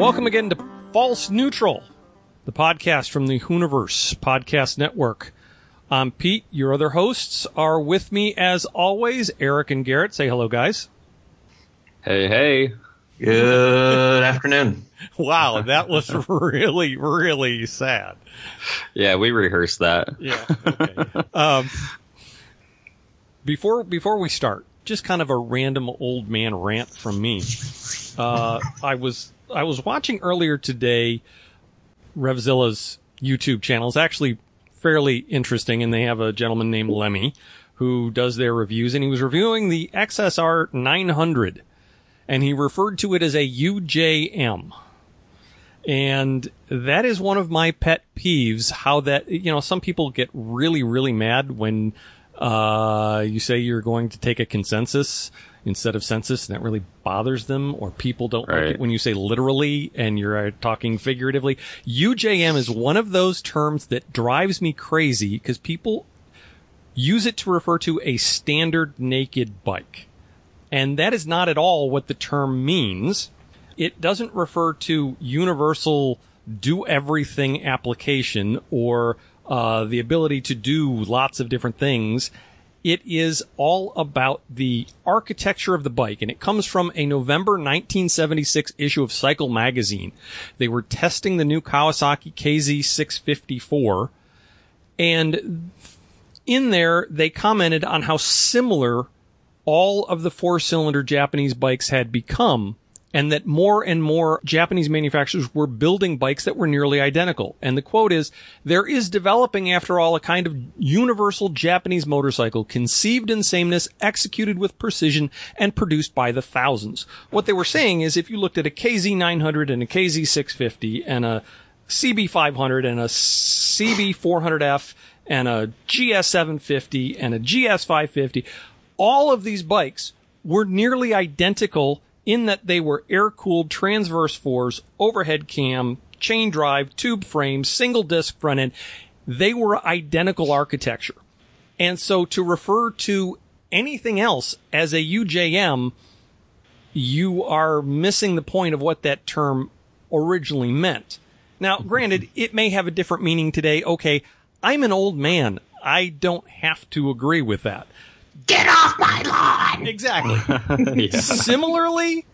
Welcome again to False Neutral, the podcast from the Hooniverse Podcast Network. I'm Pete. Your other hosts are with me as always, Eric and Garrett. Say hello, guys. Hey, hey. Good afternoon. Wow, that was really, really sad. Yeah, we rehearsed that. Yeah. Okay. um, before before we start, just kind of a random old man rant from me. Uh, I was I was watching earlier today Revzilla's YouTube channel. is actually fairly interesting, and they have a gentleman named Lemmy who does their reviews, and he was reviewing the XSR 900, and he referred to it as a UJM. And that is one of my pet peeves, how that, you know, some people get really, really mad when, uh, you say you're going to take a consensus instead of census, and that really bothers them, or people don't like it when you say literally and you're uh, talking figuratively. UJM is one of those terms that drives me crazy because people use it to refer to a standard naked bike. And that is not at all what the term means. It doesn't refer to universal do everything application or uh, the ability to do lots of different things. It is all about the architecture of the bike, and it comes from a November 1976 issue of Cycle magazine. They were testing the new Kawasaki KZ650, and in there they commented on how similar all of the four cylinder Japanese bikes had become and that more and more Japanese manufacturers were building bikes that were nearly identical. And the quote is, there is developing after all a kind of universal Japanese motorcycle conceived in sameness, executed with precision, and produced by the thousands. What they were saying is if you looked at a KZ900 and a KZ650 and a CB500 and a CB400F and a GS750 and a GS550, all of these bikes were nearly identical in that they were air-cooled transverse fours, overhead cam, chain drive, tube frame, single disc front end. They were identical architecture. And so to refer to anything else as a UJM, you are missing the point of what that term originally meant. Now, granted, it may have a different meaning today. Okay, I'm an old man. I don't have to agree with that. Get off my lawn! Exactly. yeah. Similarly,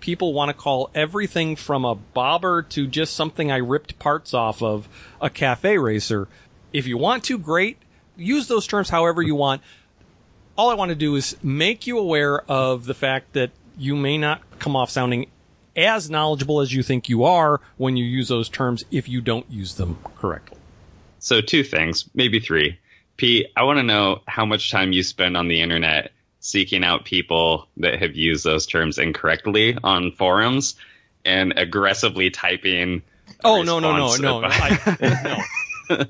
people want to call everything from a bobber to just something I ripped parts off of a cafe racer. If you want to, great. Use those terms however you want. All I want to do is make you aware of the fact that you may not come off sounding as knowledgeable as you think you are when you use those terms if you don't use them correctly. So, two things, maybe three. Pete, I want to know how much time you spend on the internet seeking out people that have used those terms incorrectly on forums and aggressively typing. Oh, no, no, no, response no. I, no.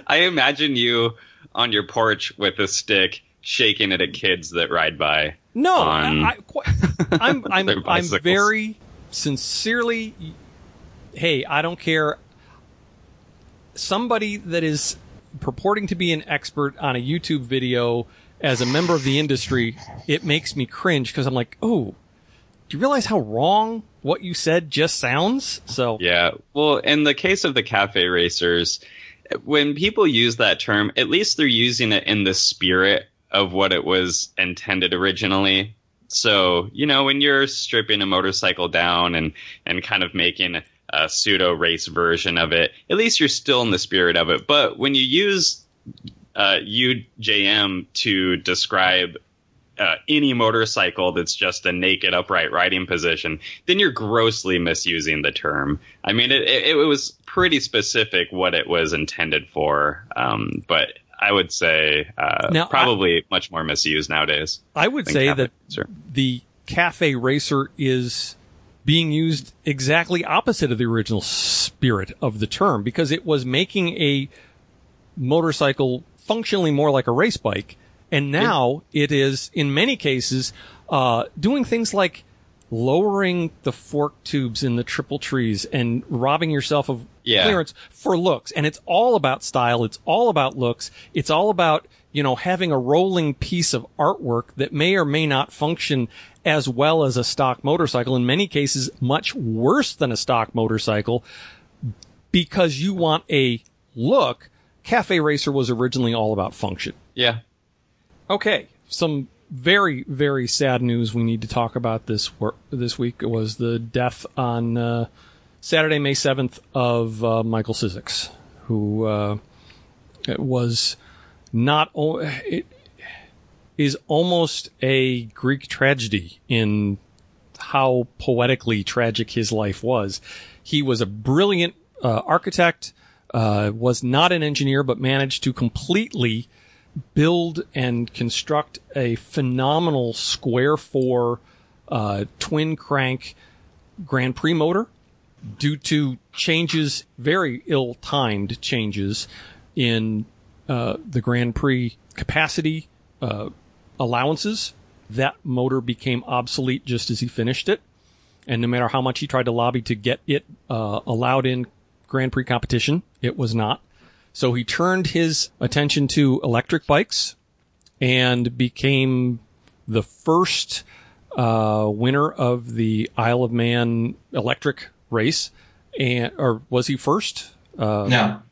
I imagine you on your porch with a stick shaking it at kids that ride by. No, I, I, I'm I'm I'm very sincerely. Hey, I don't care. Somebody that is purporting to be an expert on a YouTube video as a member of the industry, it makes me cringe because I'm like, oh, do you realize how wrong what you said just sounds? So Yeah. Well, in the case of the cafe racers, when people use that term, at least they're using it in the spirit of what it was intended originally. So, you know, when you're stripping a motorcycle down and, and kind of making a pseudo race version of it, at least you're still in the spirit of it. But when you use uh, UJM to describe uh, any motorcycle that's just a naked upright riding position, then you're grossly misusing the term. I mean, it, it, it was pretty specific what it was intended for, um, but I would say uh, Now, I- probably much more misused nowadays. I would say that racer. the cafe racer is being used exactly opposite of the original spirit of the term because it was making a motorcycle functionally more like a race bike. And now it is, in many cases, uh, doing things like lowering the fork tubes in the triple trees and robbing yourself of Yeah. clearance for looks. And it's all about style. It's all about looks. It's all about, you know, having a rolling piece of artwork that may or may not function as well as a stock motorcycle. In many cases, much worse than a stock motorcycle because you want a look. Cafe Racer was originally all about function. Yeah. Okay, some very very sad news we need to talk about this wor- this week was the death on uh, Saturday, May seventh of uh, Michael Sizzix, who uh, it was not o- it is almost a Greek tragedy in how poetically tragic his life was. He was a brilliant uh, architect, uh, was not an engineer, but managed to completely build and construct a phenomenal square four uh, twin crank Grand Prix motor due to changes, very ill timed changes in uh, the Grand Prix capacity uh, allowances. That motor became obsolete just as he finished it. And no matter how much he tried to lobby to get it uh, allowed in Grand Prix competition, it was not. So he turned his attention to electric bikes and became the first uh, winner of the Isle of Man electric race. And or was he first? Uh, No,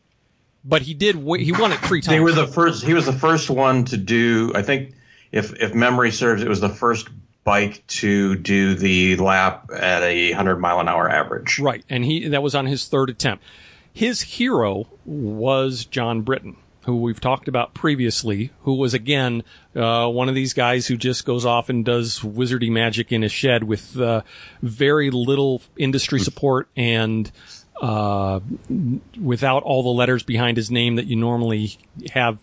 But he did. Win, he won it three times. they were the first. He was the first one to do. I think, if if memory serves, it was the first bike to do the lap at a hundred mile an hour average. Right, and he that was on his third attempt. His hero was John Britten, who we've talked about previously, who was again uh, one of these guys who just goes off and does wizardy magic in his shed with uh, very little industry support and uh, without all the letters behind his name that you normally have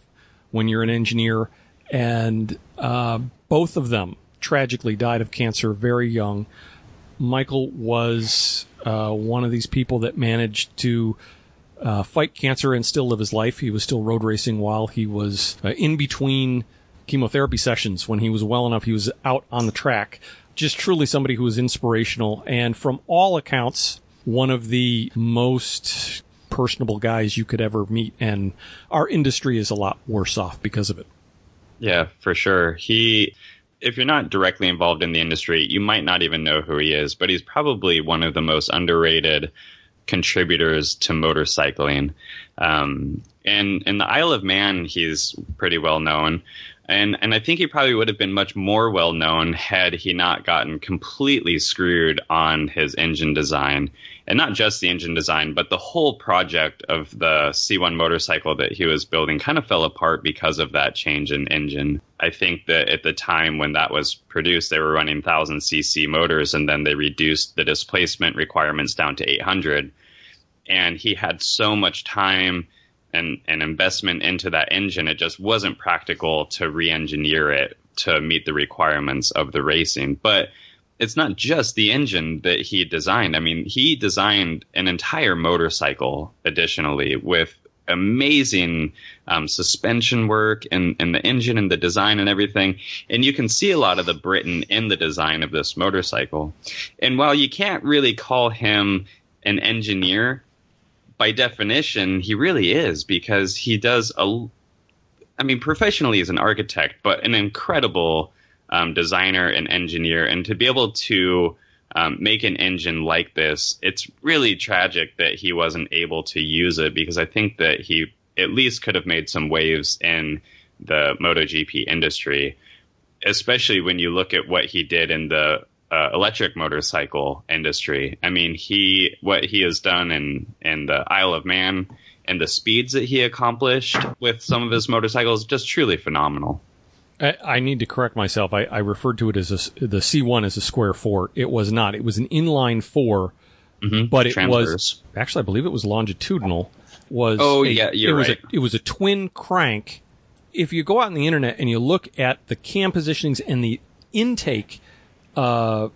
when you're an engineer. And uh, both of them tragically died of cancer very young. Michael was uh, one of these people that managed to uh, fight cancer and still live his life. He was still road racing while he was uh, in between chemotherapy sessions. When he was well enough, he was out on the track. Just truly somebody who was inspirational and from all accounts, one of the most personable guys you could ever meet. And our industry is a lot worse off because of it. Yeah, for sure. He, if you're not directly involved in the industry, you might not even know who he is, but he's probably one of the most underrated contributors to motorcycling. Um, and in the Isle of Man, he's pretty well known. And, and I think he probably would have been much more well known had he not gotten completely screwed on his engine design. And not just the engine design, but the whole project of the C1 motorcycle that he was building kind of fell apart because of that change in engine. I think that at the time when that was produced, they were running 1000 cc motors and then they reduced the displacement requirements down to 800. And he had so much time and, and investment into that engine, it just wasn't practical to re engineer it to meet the requirements of the racing. But it's not just the engine that he designed. I mean, he designed an entire motorcycle additionally with amazing um, suspension work and, and the engine and the design and everything. And you can see a lot of the Britten in the design of this motorcycle. And while you can't really call him an engineer, by definition, he really is because he does a. I mean, professionally, he's an architect, but an incredible um, designer and engineer. And to be able to um, make an engine like this, it's really tragic that he wasn't able to use it because I think that he at least could have made some waves in the MotoGP industry, especially when you look at what he did in the uh, electric motorcycle industry. I mean, he what he has done in in the Isle of Man and the speeds that he accomplished with some of his motorcycles just truly phenomenal. I, I need to correct myself. I, I referred to it as a, the C1 as a square four. It was not. It was an inline 4 Mhm. but it was actually I believe it was longitudinal. Was Oh, a- yeah, you're it was right. A, it was a twin crank. If you go out on the internet and you look at the cam positionings and the intake uh,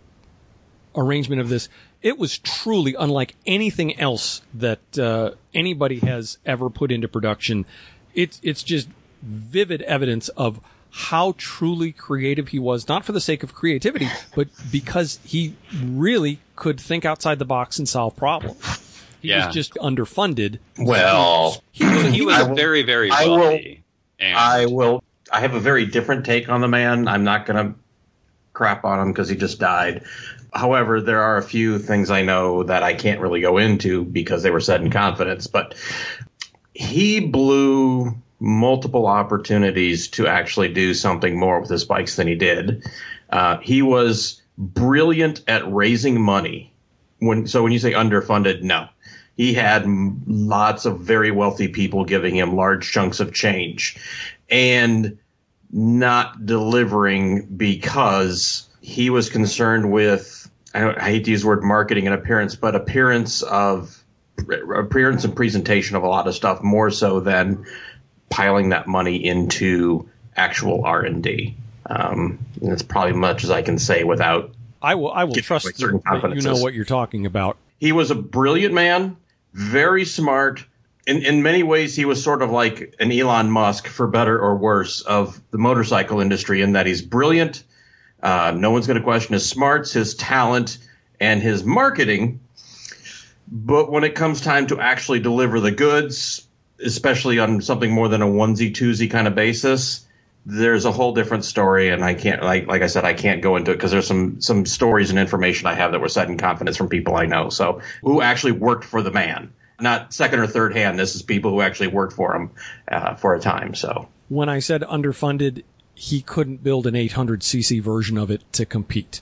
arrangement of this, it was truly unlike anything else that uh, anybody has ever put into production. it's it's just vivid evidence of how truly creative he was, not for the sake of creativity, but because he really could think outside the box and solve problems. He Yeah. was just underfunded. Well, He was, He was I will- very, very I will- and I will. I have a very different take on the man. I'm not going to crap on him because he just died. However, there are a few things I know that I can't really go into because they were said in confidence. But he blew multiple opportunities to actually do something more with his bikes than he did. Uh, he was brilliant at raising money. When so when you say underfunded, no, he had lots of very wealthy people giving him large chunks of change, and not delivering because he was concerned with I, I hate to use the word marketing and appearance, but appearance of appearance and presentation of a lot of stuff more so than piling that money into actual R and D. Um, and that's probably much as I can say without I will I will trust that you know what you're talking about. he was a brilliant man, very smart. In, in many ways, he was sort of like an Elon Musk, for better or worse, of the motorcycle industry, in that he's brilliant. Uh, no one's going to question his smarts, his talent, and his marketing. But when it comes time to actually deliver the goods, especially on something more than a onesie twosie kind of basis, there's a whole different story. And I can't, like, like I said, I can't go into it because there's some some stories and information I have that were said in confidence from people I know. So who actually worked for the man, not second or third hand. This is people who actually worked for him uh, for a time. So When I said underfunded, he couldn't build an 800cc version of it to compete.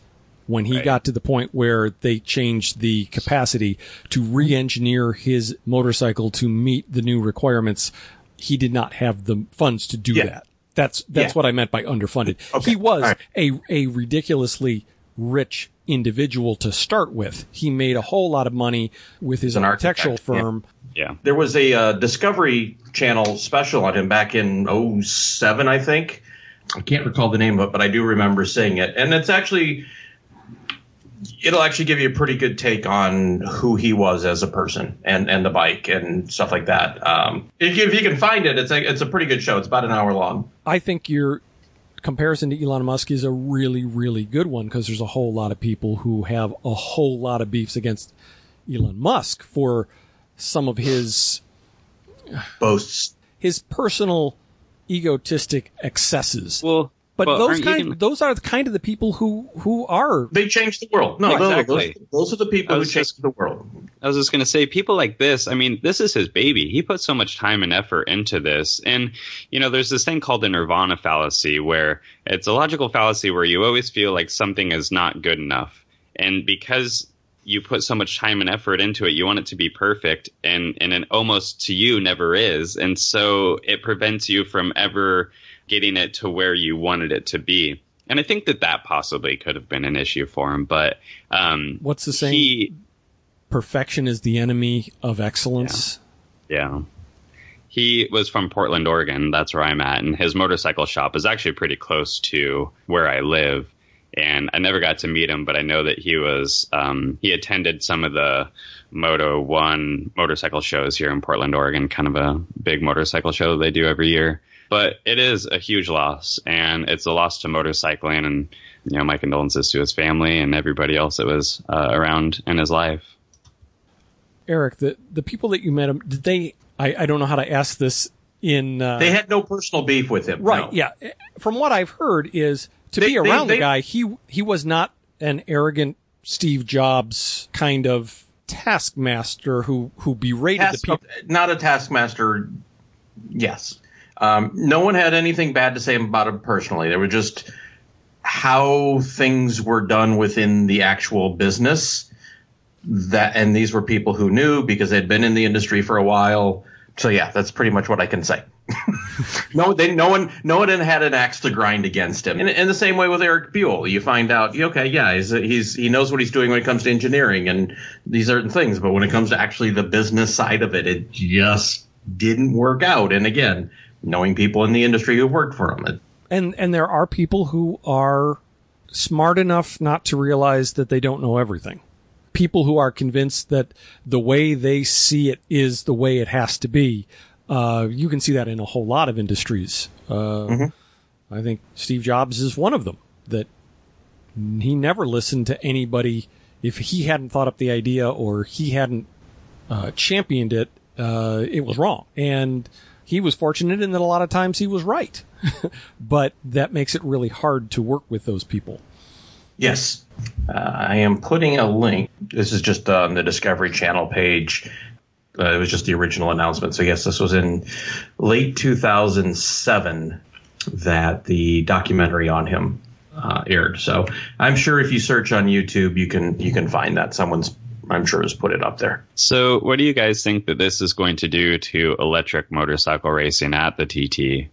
When he Right. got to the point where they changed the capacity to re-engineer his motorcycle to meet the new requirements, he did not have the funds to do Yeah. that. That's that's Yeah. what I meant by underfunded. Okay. He was All right. a a ridiculously rich individual to start with. He made a whole lot of money with his an architectural architect, yeah. firm. yeah. there was a uh, Discovery Channel special on him back in 07, I think. I can't recall the name of it, but I do remember seeing it. And it's actually, it'll actually give you a pretty good take on who he was as a person and, and the bike and stuff like that. Um, if, you, if you can find it, it's a, it's a pretty good show. It's about an hour long. I think your comparison to Elon Musk is a really, really good one because there's a whole lot of people who have a whole lot of beefs against Elon Musk for some of his Boasts. his personal egotistic excesses. Well, but well, those aren't kind gonna- those are the kind of the people who who are They changed the world. No, Exactly. those, those are the people who was changed the world. I was just going to say, people like this, I mean, this is his baby. He put so much time and effort into this. And, you know, there's this thing called the nirvana fallacy where it's a logical fallacy where you always feel like something is not good enough. And because you put so much time and effort into it, you want it to be perfect. And, and it almost to you never is. And so it prevents you from ever getting it to where you wanted it to be. And I think that that possibly could have been an issue for him. But, um, what's the saying? he, Perfection is the enemy of excellence. Yeah. He was from Portland, Oregon. That's where I'm at. And his motorcycle shop is actually pretty close to where I live. And I never got to meet him, but I know that he was, um, he attended some of the Moto One motorcycle shows here in Portland, Oregon, kind of a big motorcycle show they do every year. But it is a huge loss, and it's a loss to motorcycling. And, you know, my condolences to his family and everybody else that was uh, around in his life. Eric, the the people that you met him, did they? I, I don't know how to ask this in. Uh, They had no personal beef with him. Right. no. Yeah. From what I've heard is to They- be they- around they- the guy, he he was not an arrogant Steve Jobs kind of taskmaster who who berated Task- the people. not a taskmaster. Yes. Um, no one had anything bad to say about him personally. They were just how things were done within the actual business. That and these were people who knew because they'd been in the industry for a while. So yeah, that's pretty much what I can say. no, they, no one, no one had an axe to grind against him. In, in the same way with Eric Buell, you find out, okay, yeah, he's, he's he knows what he's doing when it comes to engineering and these certain things, but when it comes to actually the business side of it, it just didn't work out. And again, knowing people in the industry who worked for it, And and there are people who are smart enough not to realize that they don't know everything. People who are convinced that the way they see it is the way it has to be Uh, you can see that in a whole lot of industries. Uh, I think Steve Jobs is one of them that he never listened to anybody. If he hadn't thought up the idea or he hadn't uh, championed it, uh, it was wrong. And he was fortunate in that a lot of times he was right. but that makes it really hard to work with those people. Yes. Uh, I am putting a link. This is just on the Discovery Channel page. Uh, it was just the original announcement. So, yes, this was in late 2007 that the documentary on him uh, aired. So, I'm sure if you search on YouTube, you can you can find that. Someone's, I'm sure, has put it up there. So, what do you guys think that this is going to do to electric motorcycle racing at the TT?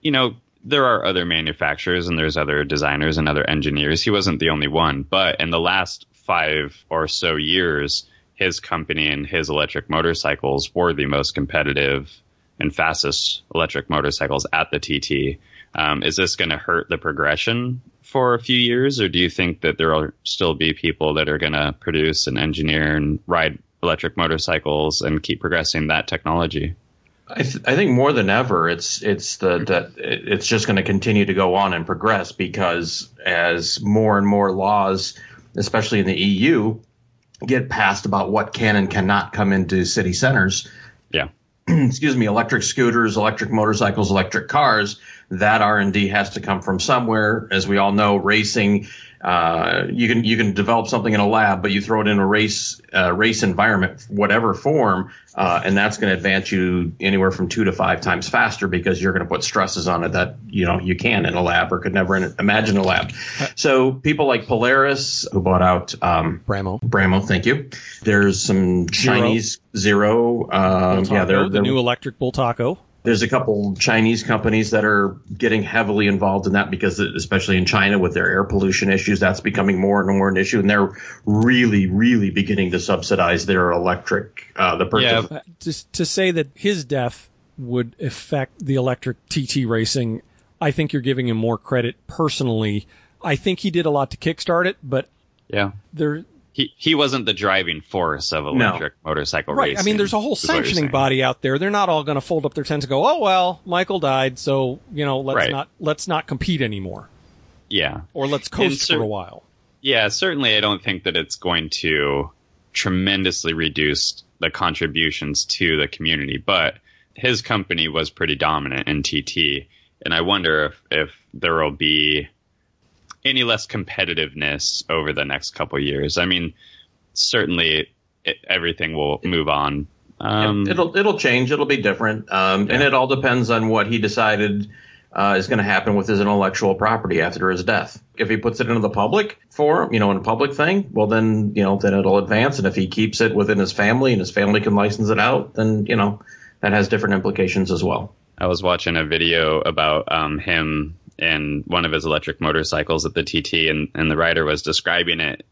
You know, there are other manufacturers and there's other designers and other engineers. He wasn't the only one, but in the last five or so years, his company and his electric motorcycles were the most competitive and fastest electric motorcycles at the TT. Um, is this going to hurt the progression for a few years, or do you think that there will still be people that are going to produce and engineer and ride electric motorcycles and keep progressing that technology? I, th- I, think more than ever, it's it's the that it's just going to continue to go on and progress because as more and more laws, especially in the EU, get passed about what can and cannot come into city centers. Yeah. Excuse me, electric scooters, electric motorcycles, electric cars. That R and D has to come from somewhere. As we all know, racing uh, you can you can develop something in a lab, but you throw it in a race uh, race environment, whatever form, uh, and that's going to advance you anywhere from two to five times faster because you're going to put stresses on it that you know you can in a lab or could never in, imagine a lab. So people like Polaris, who bought out um, Bramo, Bramo, thank you. There's some Chinese Zero, um, yeah, they're, they're the new electric Bultaco there's a couple Chinese companies that are getting heavily involved in that because, especially in China with their air pollution issues, that's becoming more and more an issue, and they're really, really beginning to subsidize their electric. Uh, the purchase. Yeah, just to say that his death would affect the electric TT racing, I think you're giving him more credit personally. I think he did a lot to kickstart it, but yeah, there he he wasn't the driving force of electric no. motorcycle right. racing. I mean, there's a whole sanctioning body out there. They're not all going to fold up their tents and go, "Oh well, Michael died, so you know, let's right. not let's not compete anymore." Yeah, or let's coast cer- for a while. Yeah, certainly, I don't think that it's going to tremendously reduce the contributions to the community, but his company was pretty dominant in TT, and I wonder if if there will be any less competitiveness over the next couple years. I mean, certainly it, everything will move on. Um, it'll it'll change. It'll be different, um, yeah. and it all depends on what he decided uh, is going to happen with his intellectual property after his death. If he puts it into the public forum, you know, in a public thing, well, then you know, then it'll advance. And if he keeps it within his family and his family can license it out, then you know, that has different implications as well. I was watching a video about um, him and one of his electric motorcycles at the TT, and, and the rider was describing it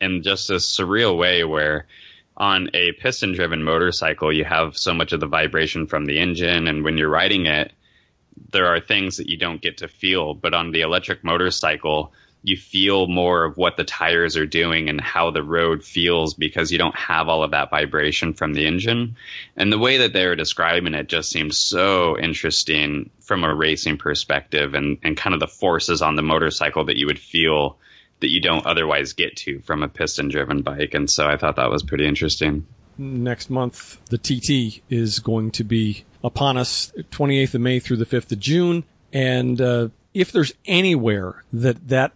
in just a surreal way where on a piston driven motorcycle, you have so much of the vibration from the engine, and when you're riding it, there are things that you don't get to feel. But on the electric motorcycle, you feel more of what the tires are doing and how the road feels because you don't have all of that vibration from the engine. And the way that they were describing it just seems so interesting from a racing perspective and, and kind of the forces on the motorcycle that you would feel that you don't otherwise get to from a piston driven bike. And so I thought that was pretty interesting. Next month, the TT is going to be upon us 28th of May through the 5th of June. And, uh, if there's anywhere that that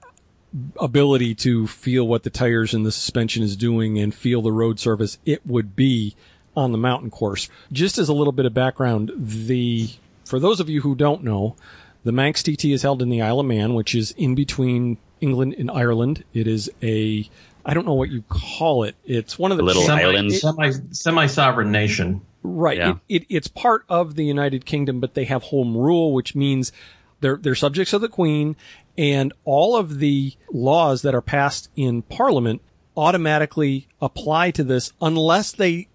ability to feel what the tires and the suspension is doing and feel the road surface, it would be on the mountain course. Just as a little bit of background, the for those of you who don't know, the Manx TT is held in the Isle of Man, which is in between England and Ireland. It is a I don't know what you call it. It's one of the little semi, islands, semi semi sovereign nation. Right. Yeah. It, it, it's part of the United Kingdom, but they have home rule, which means they're they're subjects of the Queen, and all of the laws that are passed in Parliament automatically apply to this unless they,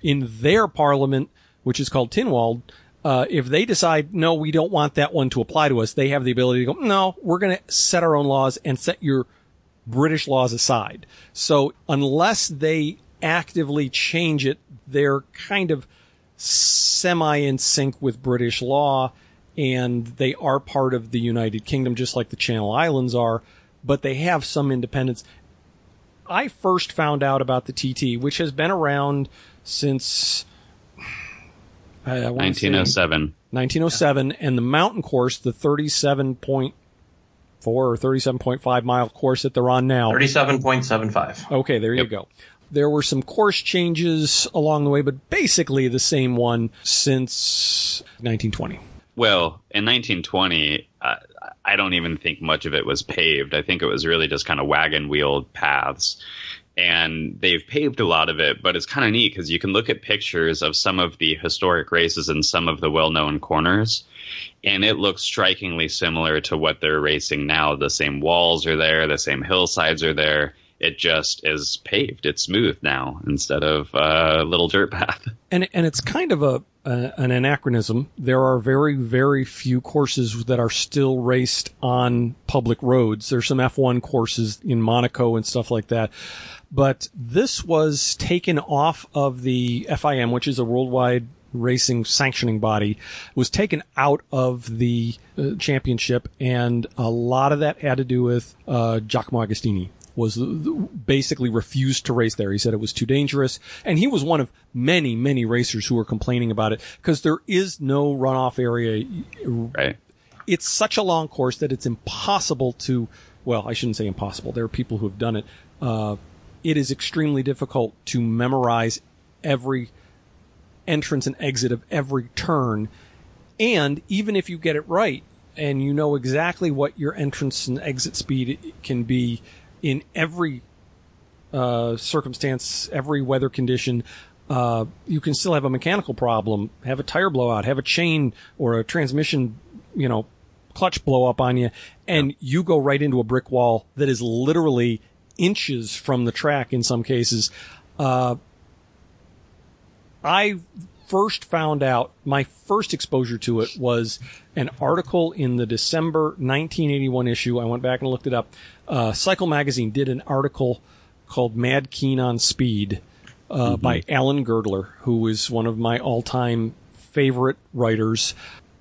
in their Parliament, which is called Tynwald, uh, if they decide no, we don't want that one to apply to us, they have the ability to go, no, we're going to set our own laws and set your British laws aside. So unless they actively change it, they're kind of semi in sync with British law and they are part of the United Kingdom, just like the Channel Islands are, but they have some independence. I first found out about the TT, which has been around since I 1907. 1907, and the mountain course, the 37.4 or 37.5 mile course that they're on now. 37.75. Okay, there yep. you go. There were some course changes along the way, but basically the same one since 1920. Well, in 1920, uh, I don't even think much of it was paved. I think it was really just kind of wagon wheeled paths. And they've paved a lot of it, but it's kind of neat because you can look at pictures of some of the historic races in some of the well known corners, and it looks strikingly similar to what they're racing now. The same walls are there, the same hillsides are there it just is paved. It's smooth now instead of a little dirt path. And and it's kind of a an anachronism. There are very very few courses that are still raced on public roads. There's some F1 courses in Monaco and stuff like that. But this was taken off of the FIM, which is a worldwide racing sanctioning body was taken out of the uh, championship and a lot of that had to do with uh, Giacomo Agostini was basically refused to race there. He said it was too dangerous. And he was one of many, many racers who were complaining about it because there is no runoff area. Right. It's such a long course that it's impossible to, well, I shouldn't say impossible. There are people who have done it. Uh, it is extremely difficult to memorize every entrance and exit of every turn. And even if you get it right and you know exactly what your entrance and exit speed can be, in every uh, circumstance, every weather condition. Uh, you can still have a mechanical problem, have a tire blowout, have a chain or a transmission, you know, clutch blow up on you, and you go right into a brick wall that is literally inches from the track in some cases. Uh, I first found out, my first exposure to it was an article in the December 1981 issue. I went back and looked it up. Uh, Cycle Magazine did an article called Mad Keen on Speed uh, mm-hmm. by Alan Girdler, who is one of my all time favorite writers.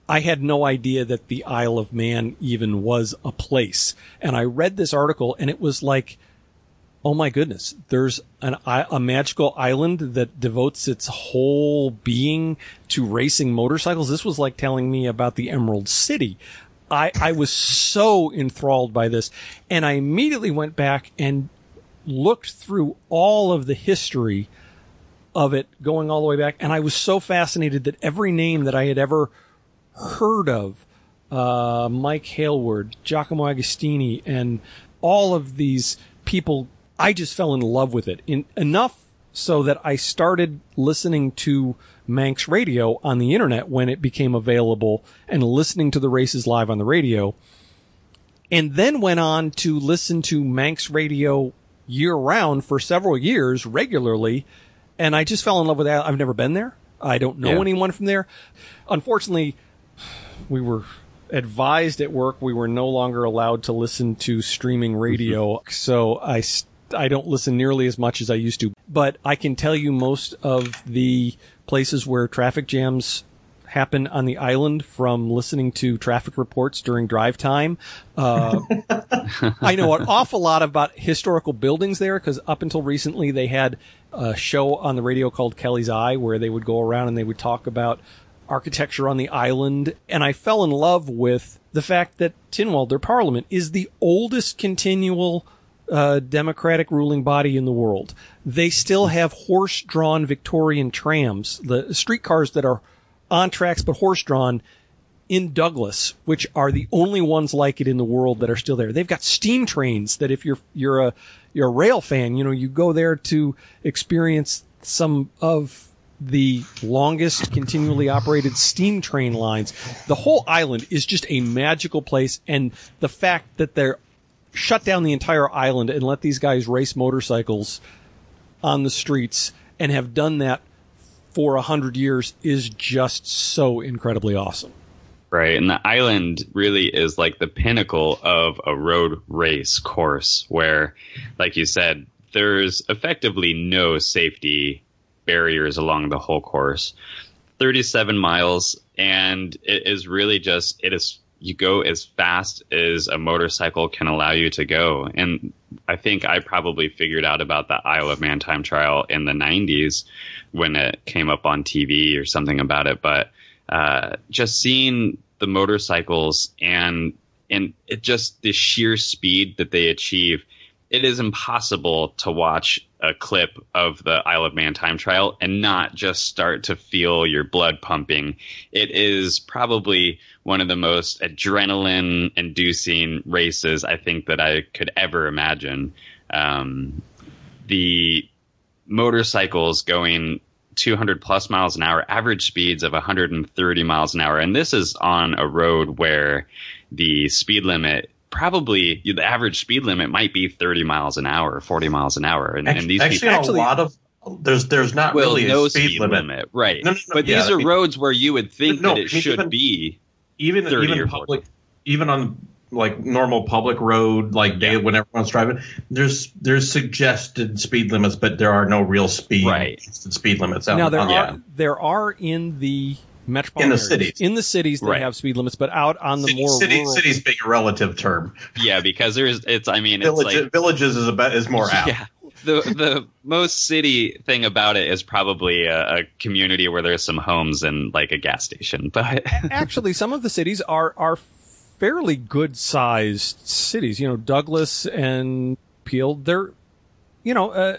I had no idea that the Isle of Man even was a place. And I read this article and it was like, oh my goodness, there's an, a magical island that devotes its whole being to racing motorcycles. This was like telling me about the Emerald City. I, I was so enthralled by this and I immediately went back and looked through all of the history of it going all the way back. And I was so fascinated that every name that I had ever heard of, uh, Mike Hailwood, Giacomo Agostini, and all of these people I just fell in love with it in enough so that I started listening to Manx radio on the internet when it became available and listening to the races live on the radio. And then went on to listen to Manx radio year round for several years regularly. And I just fell in love with that. I've never been there. I don't know yeah. anyone from there. Unfortunately, we were advised at work we were no longer allowed to listen to streaming radio. Mm-hmm. So I I don't listen nearly as much as I used to, but I can tell you most of the places where traffic jams happen on the island from listening to traffic reports during drive time. Uh, I know an awful lot about historical buildings there because up until recently they had a show on the radio called Kelly's Eye where they would go around and they would talk about architecture on the island. And I fell in love with the fact that Tynwald, their parliament, is the oldest continual uh, democratic ruling body in the world. They still have horse-drawn Victorian trams, the streetcars that are on tracks but horse-drawn in Douglas, which are the only ones like it in the world that are still there. They've got steam trains that if you're you're a you're a rail fan, you know, you go there to experience some of the longest continually operated steam train lines. The whole island is just a magical place and the fact that there shut down the entire island and let these guys race motorcycles on the streets and have done that for a hundred years is just so incredibly awesome. Right. And the island really is like the pinnacle of a road race course where, like you said, there's effectively no safety barriers along the whole course. 37 miles, and it is really just it is you go as fast as a motorcycle can allow you to go. And I think I probably figured out about the Isle of Man time trial in the 90s when it came up on TV or something about it. But uh, just seeing the motorcycles and and it just the sheer speed that they achieve it is impossible to watch a clip of the Isle of Man time trial and not just start to feel your blood pumping. It is probably one of the most adrenaline inducing races I think that I could ever imagine. Um, the motorcycles going 200 plus miles an hour, average speeds of 130 miles an hour. And this is on a road where the speed limit probably the average speed limit might be 30 miles an hour, 40 miles an hour. And, actually, and these actually, people, actually, a lot of there's there's not well, really no a speed, limit. limit. right? No, no, no, but yeah, these are I mean- roads where you would think No, that I it mean, should even- be. Even 30 or even 40. public, even on like normal public road, like day when everyone's driving, there's there's suggested speed limits, but there are no real speed Right. speed limits out now there on are the there are in the metropolitan In the areas. cities. In the cities, they Right. have speed limits, but out on the city, more city, rural, cities being a relative term. Yeah, because there's it's. I mean, it's Village, like villages is a bit, is more apt. Yeah. The the most city thing about it is probably a, a community where there's some homes and like a gas station. But actually, some of the cities are are fairly good sized cities. You know, Douglas and Peel. They're, you know, uh,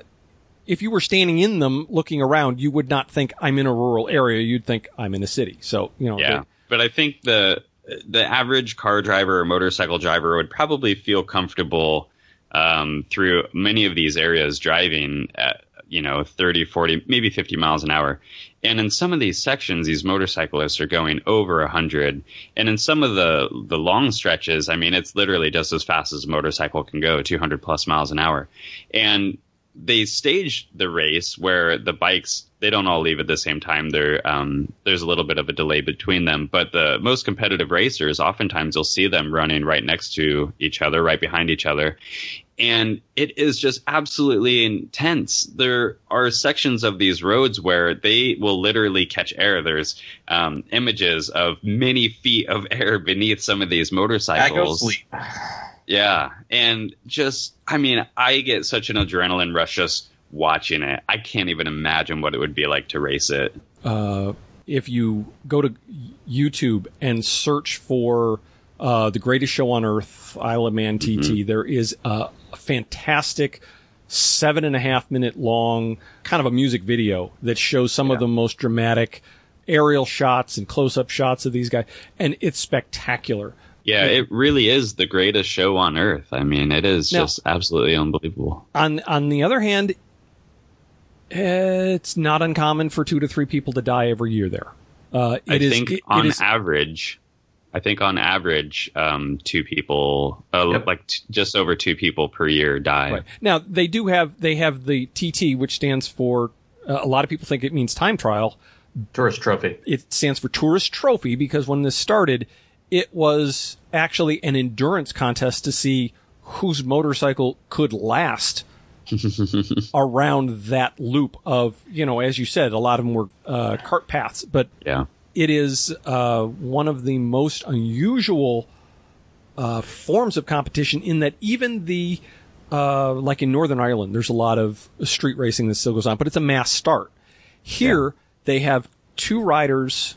if you were standing in them looking around, you would not think I'm in a rural area. You'd think I'm in a city. So you know, yeah, but I think the the average car driver or motorcycle driver would probably feel comfortable um, through many of these areas driving at you know 30 40 maybe 50 miles an hour and in some of these sections these motorcyclists are going over 100 and in some of the the long stretches i mean it's literally just as fast as a motorcycle can go 200 plus miles an hour and they stage the race where the bikes they don't all leave at the same time. Um, there's a little bit of a delay between them, but the most competitive racers, oftentimes you'll see them running right next to each other, right behind each other, and it is just absolutely intense. There are sections of these roads where they will literally catch air. There's um, images of many feet of air beneath some of these motorcycles. Yeah, and just I mean, I get such an adrenaline rush just watching it. I can't even imagine what it would be like to race it. uh, if you go to YouTube and search for uh, the greatest show on earth, Isle of Man TT, there is a fantastic seven and a half minute long kind of a music video that shows some of the most dramatic aerial shots and close up shots of these guys, and it's spectacular. Yeah, it really is the greatest show on earth. I mean, it is Now- just absolutely unbelievable. On on the other hand, it's not uncommon for two to three people to die every year there. Uh, I it is- think it- it on is- average, I think on average, um, two people, uh, Yep. like t- just over two people per year die. Right. Now they do have they have the TT, which stands for uh, a lot of people think it means time trial. Tourist trophy. It stands for tourist trophy because when this started, it was actually an endurance contest to see whose motorcycle could last around that loop of you know as you said a lot of them were uh, cart paths but Yeah. it is uh, one of the most unusual uh, forms of competition in that even the uh, like in Northern Ireland, there's a lot of street racing that still goes on, but it's a mass start. Here, they have two riders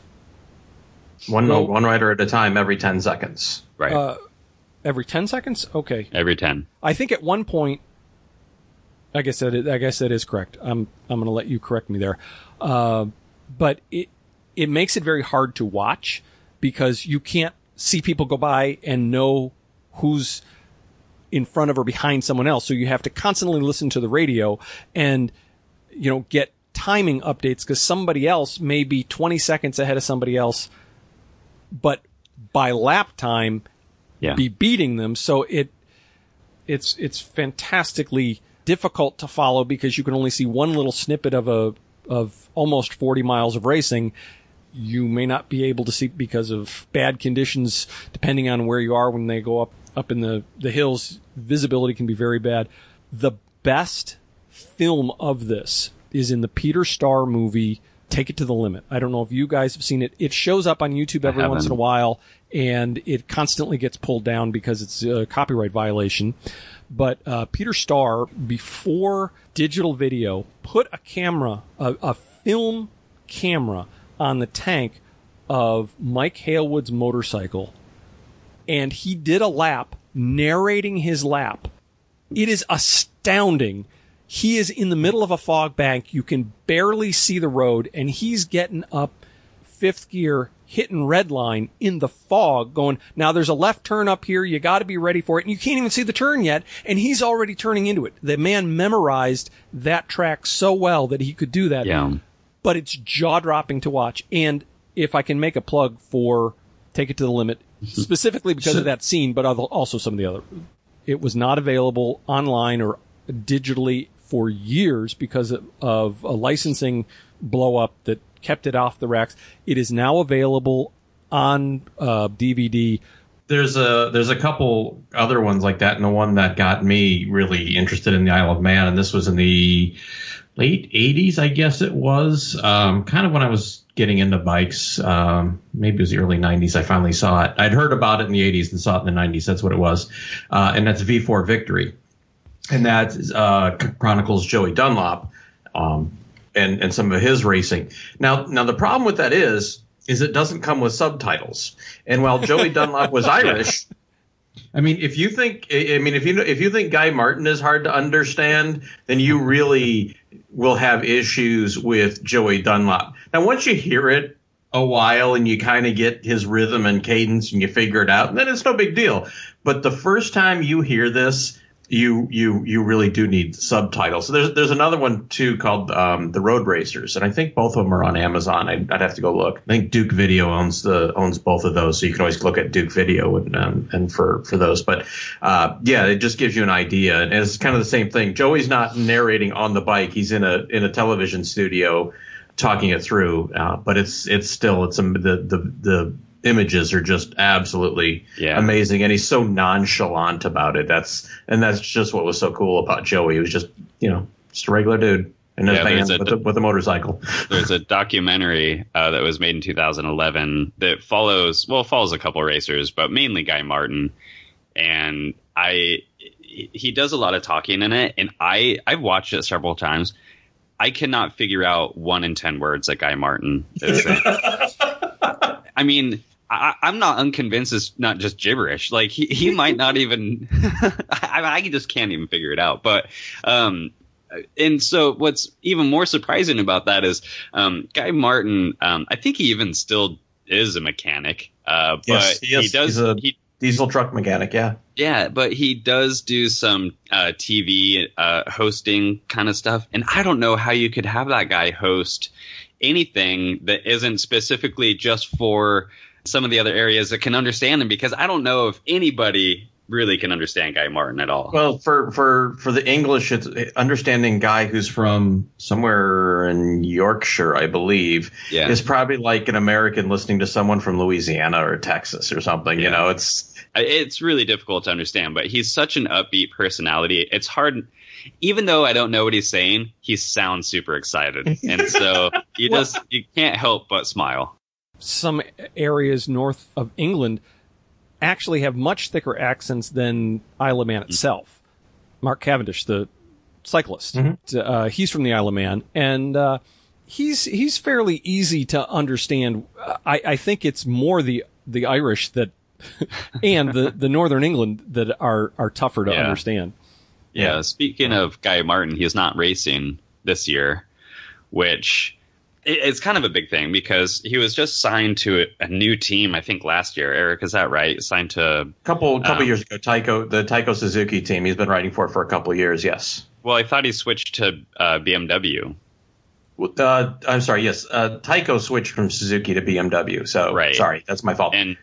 One Well- one rider at a time every ten seconds. Right. uh, every 10 seconds. Okay, Every 10. I think at one point, I guess that is, I guess that is correct. I'm I'm going to let you correct me there, uh, but it it makes it very hard to watch because you can't see people go by and know who's in front of or behind someone else. So you have to constantly listen to the radio and you know get timing updates because somebody else may be 20 seconds ahead of somebody else, but by lap time Yeah. be beating them. So it it's it's fantastically difficult to follow because you can only see one little snippet of a of almost 40 miles of racing. You may not be able to see because of bad conditions, depending on where you are when they go up up in the the hills. Visibility can be very bad. The best film of this is in the Peter Starr movie, Take It to the Limit. I don't know if you guys have seen it. It shows up on YouTube every once in a while and it constantly gets pulled down because it's a copyright violation. But uh, Peter Starr, before digital video, put a camera, a, a film camera on the tank of Mike Hailwood's motorcycle and he did a lap narrating his lap. It is astounding he is in the middle of a fog bank. You can barely see the road and he's getting up fifth gear, hitting red line in the fog going, now there's a left turn up here. You got to be ready for it. And you can't even see the turn yet. And he's already turning into it. The man memorized that track so well that he could do that. Yeah. But it's jaw dropping to watch. And if I can make a plug for Take It to the Limit, mm-hmm. specifically because of that scene, but also some of the other, it was not available online or digitally for years because of, a licensing blow up that kept it off the racks. It is now available on uh, DVD. There's a there's a couple other ones like that, and the one that got me really interested in the Isle of Man, and this was in the late '80s, I guess it was, um, kind of when I was getting into bikes. Um, maybe it was the early '90s. I finally saw it. I'd heard about it in the '80s and saw it in the '90s. That's what it was, uh, and that's V4 Victory and that uh, chronicles Joey Dunlop um, and and some of his racing. Now, now the problem with that is is it doesn't come with subtitles. And while Joey Dunlop was Irish, I mean, if you think, I mean, if you if you think Guy Martin is hard to understand, then you really will have issues with Joey Dunlop. Now, once you hear it a while and you kind of get his rhythm and cadence and you figure it out, then it's no big deal. But the first time you hear this, you you you really do need subtitles. So there's there's another one too called um, the Road Racers, and I think both of them are on Amazon. I'd, I'd, have to go look. I think Duke Video owns the owns both of those, so you can always look at Duke Video and um, and for for those. But uh, yeah, it just gives you an idea, and it's kind of the same thing. Joey's not narrating on the bike; he's in a in a television studio talking it through. Uh, but it's it's still it's a, the the the images are just absolutely yeah. amazing, and he's so nonchalant about it. That's and that's just what was so cool about Joey. He was just you know just a regular dude in his yeah, band a, with, a, with, a, motorcycle. There's a documentary uh, that was made in 2011 that follows well follows a couple racers, but mainly Guy Martin, and I he does a lot of talking in it, and I I've watched it several times. I cannot figure out one in ten words that Guy Martin is saying. I mean, I, am not unconvinced it's not just gibberish. Like he, he might not even. I, I just can't even figure it out. But um, and so what's even more surprising about that is um, Guy Martin. Um, I think he even still is a mechanic. Uh, but yes, he, is, he does. a he, diesel truck mechanic. Yeah. Yeah, but he does do some uh, TV uh, hosting kind of stuff, and I don't know how you could have that guy host anything that isn't specifically just for some of the other areas that can understand him because I don't know if anybody really can understand Guy Martin at all. Well, for for for the English, it's understanding guy who's from somewhere in Yorkshire, I believe, yeah. is probably like an American listening to someone from Louisiana or Texas or something. Yeah. You know, it's it's really difficult to understand. But he's such an upbeat personality. It's hard. Even though I don't know what he's saying, he sounds super excited, and so you just you can't help but smile some areas north of England actually have much thicker accents than Isle of Man itself. Mark Cavendish, the cyclist, mm-hmm. uh, he's from the Isle of Man, and uh, he's he's fairly easy to understand. I, I think it's more the the Irish that and the the Northern England that are are tougher to yeah. understand. Yeah. Speaking of Guy Martin, he's not racing this year, which it's kind of a big thing because he was just signed to a, new team. I think last year. Eric, is that right? Signed to a couple couple um, years ago. Tyco, the Tyco Suzuki team. He's been riding for for a couple of years. Yes. Well, I thought he switched to uh, BMW. Uh, I'm sorry. Yes, uh, Tyco switched from Suzuki to BMW. So right. sorry, that's my fault. And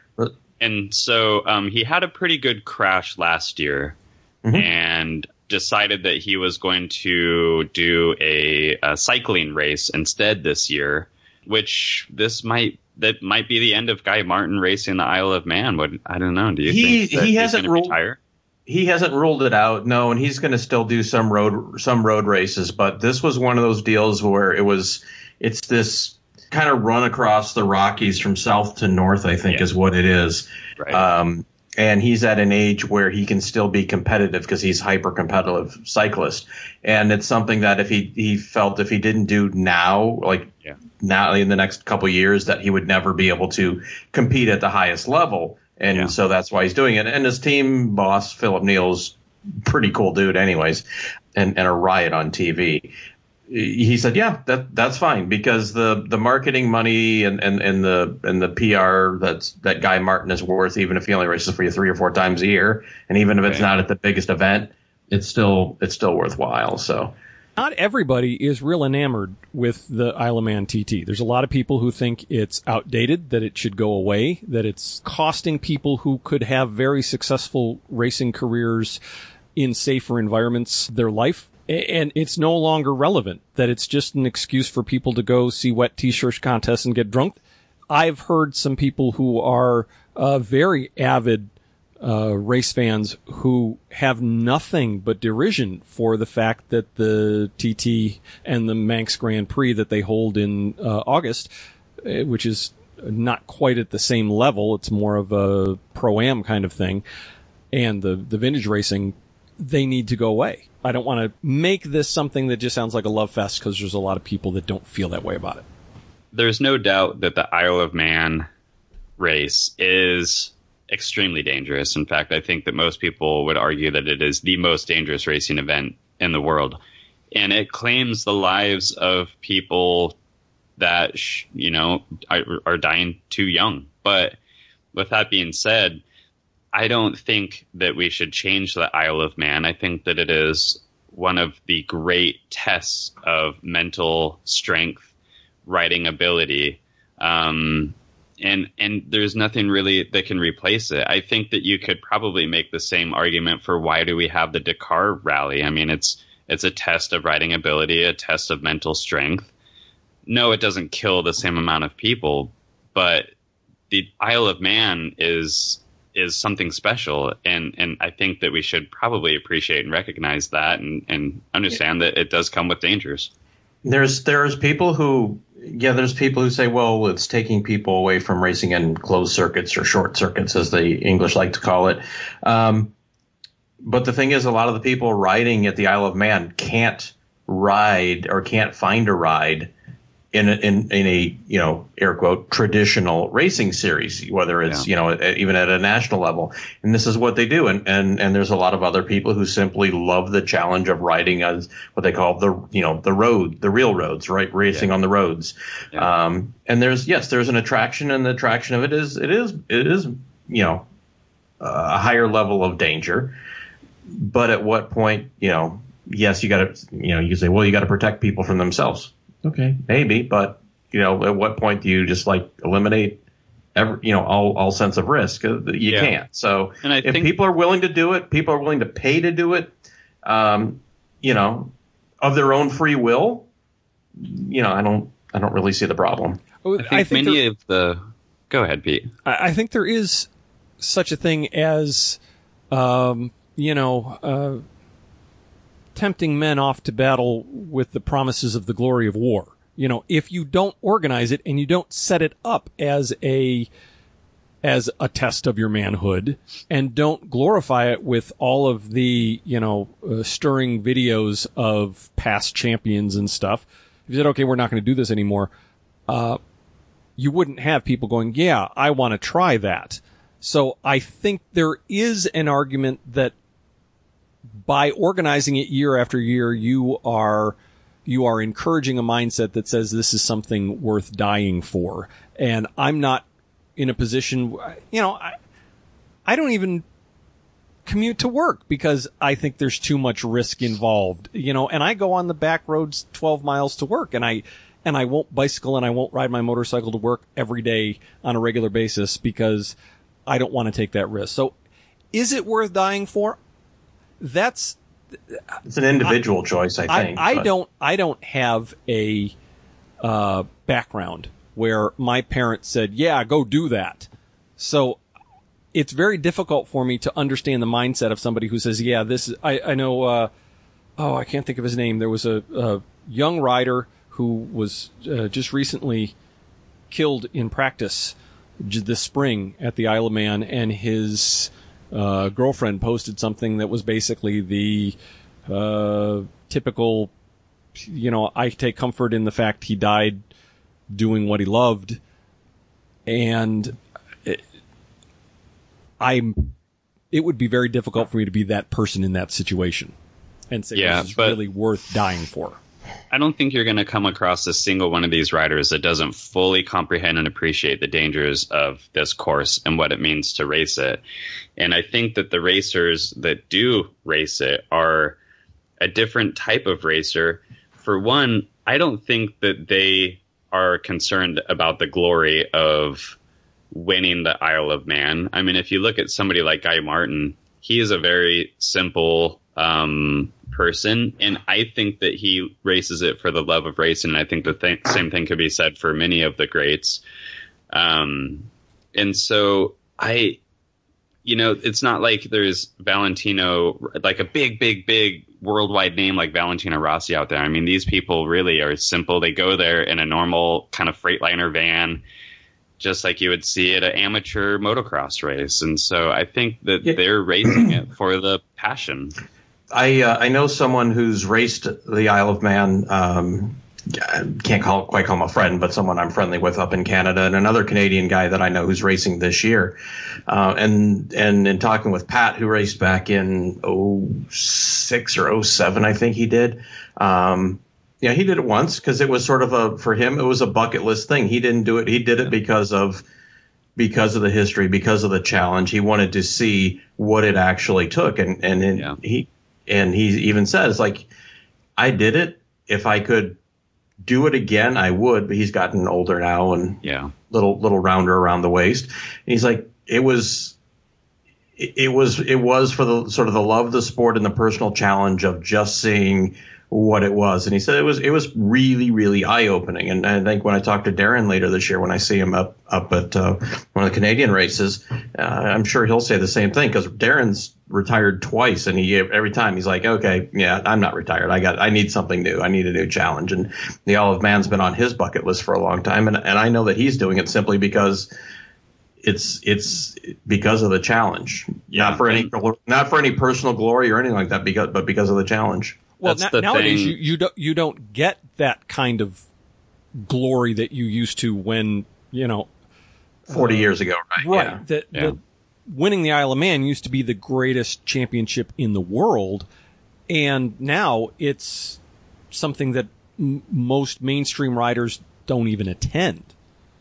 and so um, he had a pretty good crash last year, mm-hmm. and decided that he was going to do a, a, cycling race instead this year, which this might that might be the end of Guy Martin racing the Isle of Man. But I don't know. Do you he, think he hasn't ruled, retire? He hasn't ruled it out. No, and he's going to still do some road some road races. But this was one of those deals where it was it's this kind of run across the Rockies from south to north. I think Yeah. is what it is. Right. Um, and he's at an age where he can still be competitive because he's hyper competitive cyclist. And it's something that if he, he felt if he didn't do now, like Yeah. now in the next couple of years, that he would never be able to compete at the highest level. And Yeah. so that's why he's doing it. And his team boss, Philip Neill's pretty cool dude anyways, and, and a riot on TV he said, "Yeah, that that's fine because the the marketing money and, and, and the and the PR that's that Guy Martin is worth, even if he only races for you three or four times a year, and even if it's Right. not at the biggest event, it's still it's still worthwhile." So not everybody is real enamored with the Isle of Man TT. There's a lot of people who think it's outdated, that it should go away, that it's costing people who could have very successful racing careers in safer environments their life. And it's no longer relevant, that it's just an excuse for people to go see wet t-shirt contests and get drunk. I've heard some people who are uh, very avid uh, race fans who have nothing but derision for the fact that the TT and the Manx Grand Prix that they hold in uh, August, eh, which is not quite at the same level, it's more of a pro am kind of thing, and the the vintage racing, they need to go away. I don't want to make this something that just sounds like a love fest because there's a lot of people that don't feel that way about it. There's no doubt that the Isle of Man race is extremely dangerous. In fact, I think that most people would argue that it is the most dangerous racing event in the world. And it claims the lives of people that, you know, are dying too young. But with that being said, I don't think that we should change the Isle of Man. I think that it is one of the great tests of mental strength, writing ability, um, and and there's nothing really that can replace it. I think that you could probably make the same argument for why do we have the Dakar Rally? I mean, it's it's a test of writing ability, a test of mental strength. No, it doesn't kill the same amount of people, but the Isle of Man is is something special and and I think that we should probably appreciate and recognize that and and understand that it does come with dangers. there's there's people who yeah there's people who say well it's taking people away from racing in closed circuits or short circuits as the English like to call it. Um, but the thing is, a lot of the people riding at the Isle of Man can't ride or can't find a ride in a, in in a you know air quote traditional racing series, whether it's you know even at a national level. And this is what they do. And and and there's a lot of other people who simply love the challenge of riding as what they call the you know the road, the real roads, right? Racing on the roads. Yeah. Um, and there's yes, there's an attraction, and the attraction of it is it is it is you know a higher level of danger. But at what point, you know, yes, you got to, you know, you say, well, you got to protect people from themselves. Okay, maybe, but you know, at what point do you just like eliminate every, you know, all all sense of risk? Uh, You Yeah. can't. So And I if think- people are willing to do it, people are willing to pay to do it, um, you know, of their own free will. You know, I don't, I don't really see the problem. I think, many there- of the go ahead, Pete. I I think there is such a thing as, um, you know, uh, tempting men off to battle with the promises of the glory of war. You know, if you don't organize it and you don't set it up as a as a test of your manhood and don't glorify it with all of the, you know, uh, stirring videos of past champions and stuff. If you said, okay, we're not going to do this anymore, uh, you wouldn't have people going, yeah, I want to try that. So I think there is an argument that by organizing it year after year, you are, you are encouraging a mindset that says this is something worth dying for. And I'm not in a position, you know, I, I don't even commute to work because I think there's too much risk involved, you know, and I go on the back roads 12 miles to work and I, and I won't bicycle and I won't ride my motorcycle to work every day on a regular basis because I don't want to take that risk. So is it worth dying for? That's, It's an individual choice, I I, think. I but- don't I don't have a uh, background where my parents said, "Yeah, go do that." So it's very difficult for me to understand the mindset of somebody who says, "Yeah, this is." I I know. Uh, oh, I can't think of his name. There was a, a young rider who was uh, just recently killed in practice this spring at the Isle of Man, and his uh, girlfriend posted something that was basically the uh, typical, you know, I take comfort in the fact he died doing what he loved, and it, I'm. It would be very difficult for me to be that person in that situation, and say Yeah, this is but- really worth dying for. I don't think you're going to come across a single one of these riders that doesn't fully comprehend and appreciate the dangers of this course and what it means to race it. And I think that the racers that do race it are a different type of racer. For one, I don't think that they are concerned about the glory of winning the Isle of Man. I mean, if you look at somebody like Guy Martin, he is a very simple um, person, and I think that he races it for the love of racing. And I think the th- same thing could be said for many of the greats. Um, and so I, you know, it's not like there's Valentino, like a big, big, big worldwide name like Valentino Rossi out there. I mean, these people really are simple. They go there in a normal kind of Freightliner van, just like you would see at an amateur motocross race. And so I think that Yeah. they're racing it for the passion. I uh, I know someone who's raced the Isle of Man. Um, I can't call quite call him a friend, but someone I'm friendly with up in Canada, and another Canadian guy that I know who's racing this year. Uh, and and in talking with Pat, who raced back in 06 or 07, I think he did. Um, yeah, he did it once because it was sort of a for him it was a bucket list thing. He didn't do it. He did it because of because of the history, because of the challenge. He wanted to see what it actually took, and and it- Yeah. he and he even says like, I did it. If I could do it again, I would. But he's gotten older now and Yeah. little little rounder around the waist. And he's like, it was. It it was it was for the sort of the love of the sport and the personal challenge of just seeing what it was. And he said it was it was really really eye opening. And I think when I talk to Darren later this year, when I see him up up at uh, one of the Canadian races, uh, I'm sure he'll say the same thing because Darren's retired twice, and he every time he's like, okay, yeah, I'm not retired. I got I need something new. I need a new challenge. And the Isle of Man's been on his bucket list for a long time, and and I know that he's doing it simply because it's it's because of the challenge, Yeah, not for any and- not for any personal glory or anything like that, because but because of the challenge. Well, That's na- the nowadays thing. you, you don't you don't get that kind of glory that you used to when you know Forty uh, years ago, right? right Yeah. that, Yeah. that winning the Isle of Man used to be the greatest championship in the world, and now it's something that m- most mainstream riders don't even attend.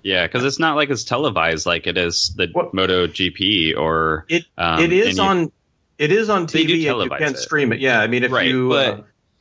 Yeah, because it's not like it's televised like it is the What- MotoGP or It Um, it is and you- on it is on TV and you televise can it. stream it. Yeah, I mean if Right, you but- uh,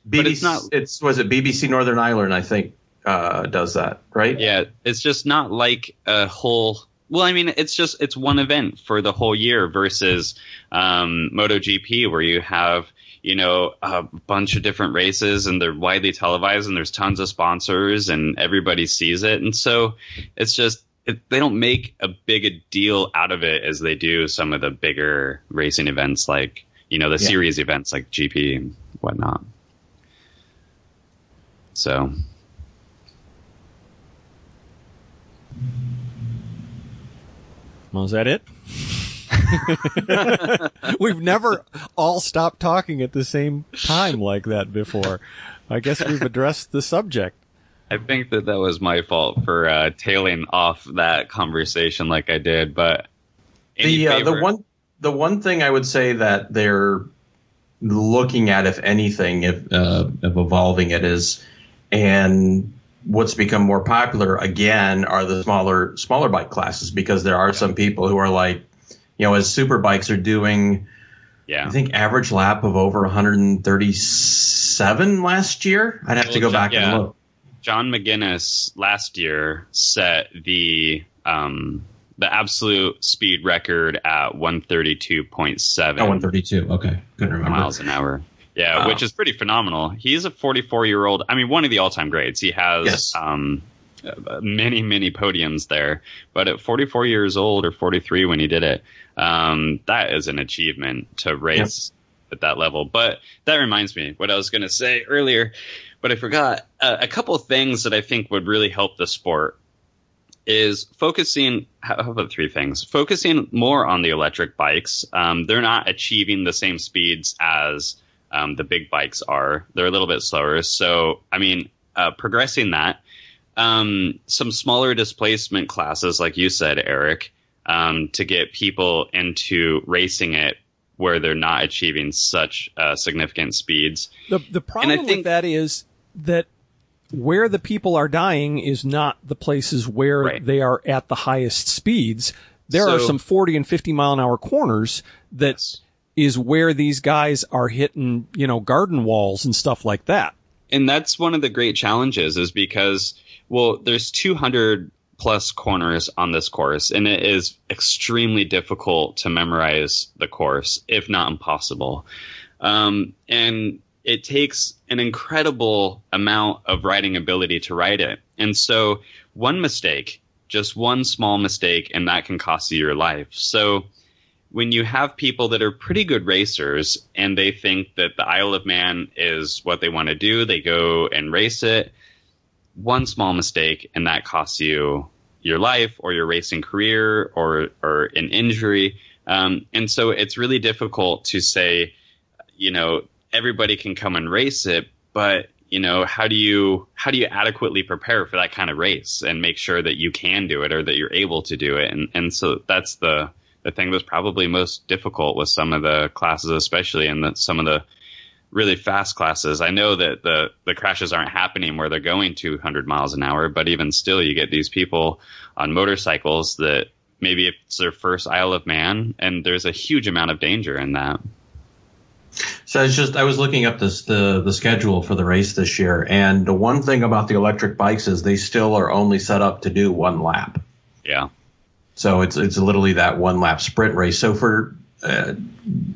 but BBC, it's not- it's was it BBC Northern Ireland I think uh, does that right? Yeah, it's just not like a whole. Well, I mean, it's just it's one event for the whole year versus um, MotoGP, where you have you know a bunch of different races and they're widely televised and there's tons of sponsors and everybody sees it, and so it's just it, they don't make a big a deal out of it as they do some of the bigger racing events like you know the Yeah. series events like GP and whatnot. So Well, is that it? we've never all stopped talking at the same time like that before. I guess we've addressed the subject. I think that that was my fault for uh, tailing off that conversation like I did. But any the uh, the one the one thing I would say that they're looking at, if anything, if uh, of evolving it is, and what's become more popular again are the smaller smaller bike classes because there are some people who are like, you know, as super bikes are doing, yeah, I think average lap of over 137 last year. I'd have to Well, go back yeah. and look. John McGuinness last year set the um, the absolute speed record at 132.7 Oh, 132. Okay, couldn't remember. miles an hour. Yeah, Wow. which is pretty phenomenal. He's a 44 year old. I mean, one of the all time greats. He has Yes. um, many, many podiums there. But at 44 years old or 43 when he did it, um, that is an achievement to race at that level. But that reminds me what I was going to say earlier, but I forgot uh, a couple of things that I think would really help the sport is focusing. How about three things? Focusing more on the electric bikes. Um, they're not achieving the same speeds as um, the big bikes are. They're a little bit slower. So, I mean, uh, progressing that. Um, some smaller displacement classes, like you said, Eric, um, to get people into racing it where they're not achieving such uh, significant speeds. The the problem think, with that is that where the people are dying is not the places where right. they are at the highest speeds. There so, are some 40 and 50 mile an hour corners that yes. Is where these guys are hitting, you know, garden walls and stuff like that. And that's one of the great challenges is because, well, there's 200 plus corners on this course, and it is extremely difficult to memorize the course, if not impossible. Um, and it takes an incredible amount of writing ability to write it. And so one mistake, just one small mistake, and that can cost you your life. So when you have people that are pretty good racers and they think that the Isle of Man is what they want to do, they go and race it. One small mistake, and that costs you your life or your racing career or or an injury. Um, and so it's really difficult to say, you know, everybody can come and race it, but you know how do you how do you adequately prepare for that kind of race and make sure that you can do it or that you're able to do it and and so that's the the thing that's probably most difficult with some of the classes especially in that some of the really fast classes i know that the the crashes aren't happening where they're going 200 miles an hour but even still you get these people on motorcycles that maybe it's their first isle of man and there's a huge amount of danger in that so it's just I was looking up this the the schedule for the race this year, and the one thing about the electric bikes is they still are only set up to do one lap. Yeah. So it's it's literally that one lap sprint race. So for uh,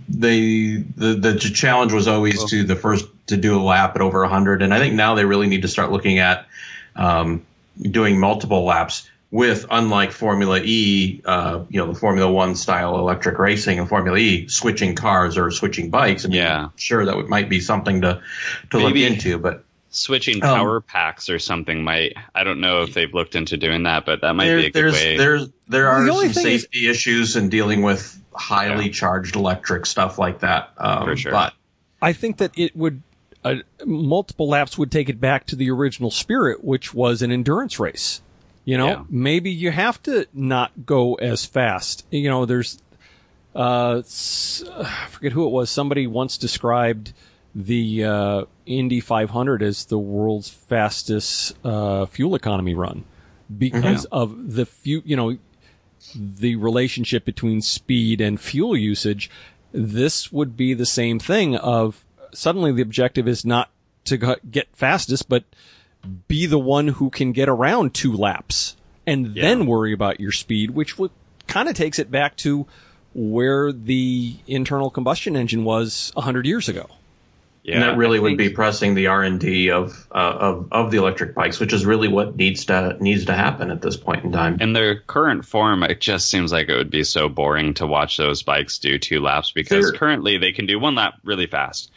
they the the challenge was always to the first to do a lap at over 100, and I think now they really need to start looking at um, doing multiple laps with unlike Formula E, uh, you know, the Formula One style electric racing and Formula E, switching cars or switching bikes. I mean, yeah, sure, that would, might be something to to Maybe look into, but switching um, power um, packs or something might. I don't know if they've looked into doing that, but that might there, be a good there's, way. There's there are the some safety is, issues in dealing with highly yeah. charged electric stuff like that. Um, For sure, but I think that it would. Uh, multiple laps would take it back to the original spirit, which was an endurance race. You know, yeah. maybe you have to not go as fast. You know, there's, uh, I forget who it was. Somebody once described the uh, Indy 500 as the world's fastest uh, fuel economy run because mm-hmm. of the few, you know, the relationship between speed and fuel usage. This would be the same thing of suddenly the objective is not to get fastest, but be the one who can get around two laps and yeah. then worry about your speed, which would kind of takes it back to where the internal combustion engine was a hundred years ago. Yeah, and that really would be pressing the R and D of, uh, of of the electric bikes, which is really what needs to needs to happen at this point in time. In their current form, it just seems like it would be so boring to watch those bikes do two laps because They're, currently they can do one lap really fast,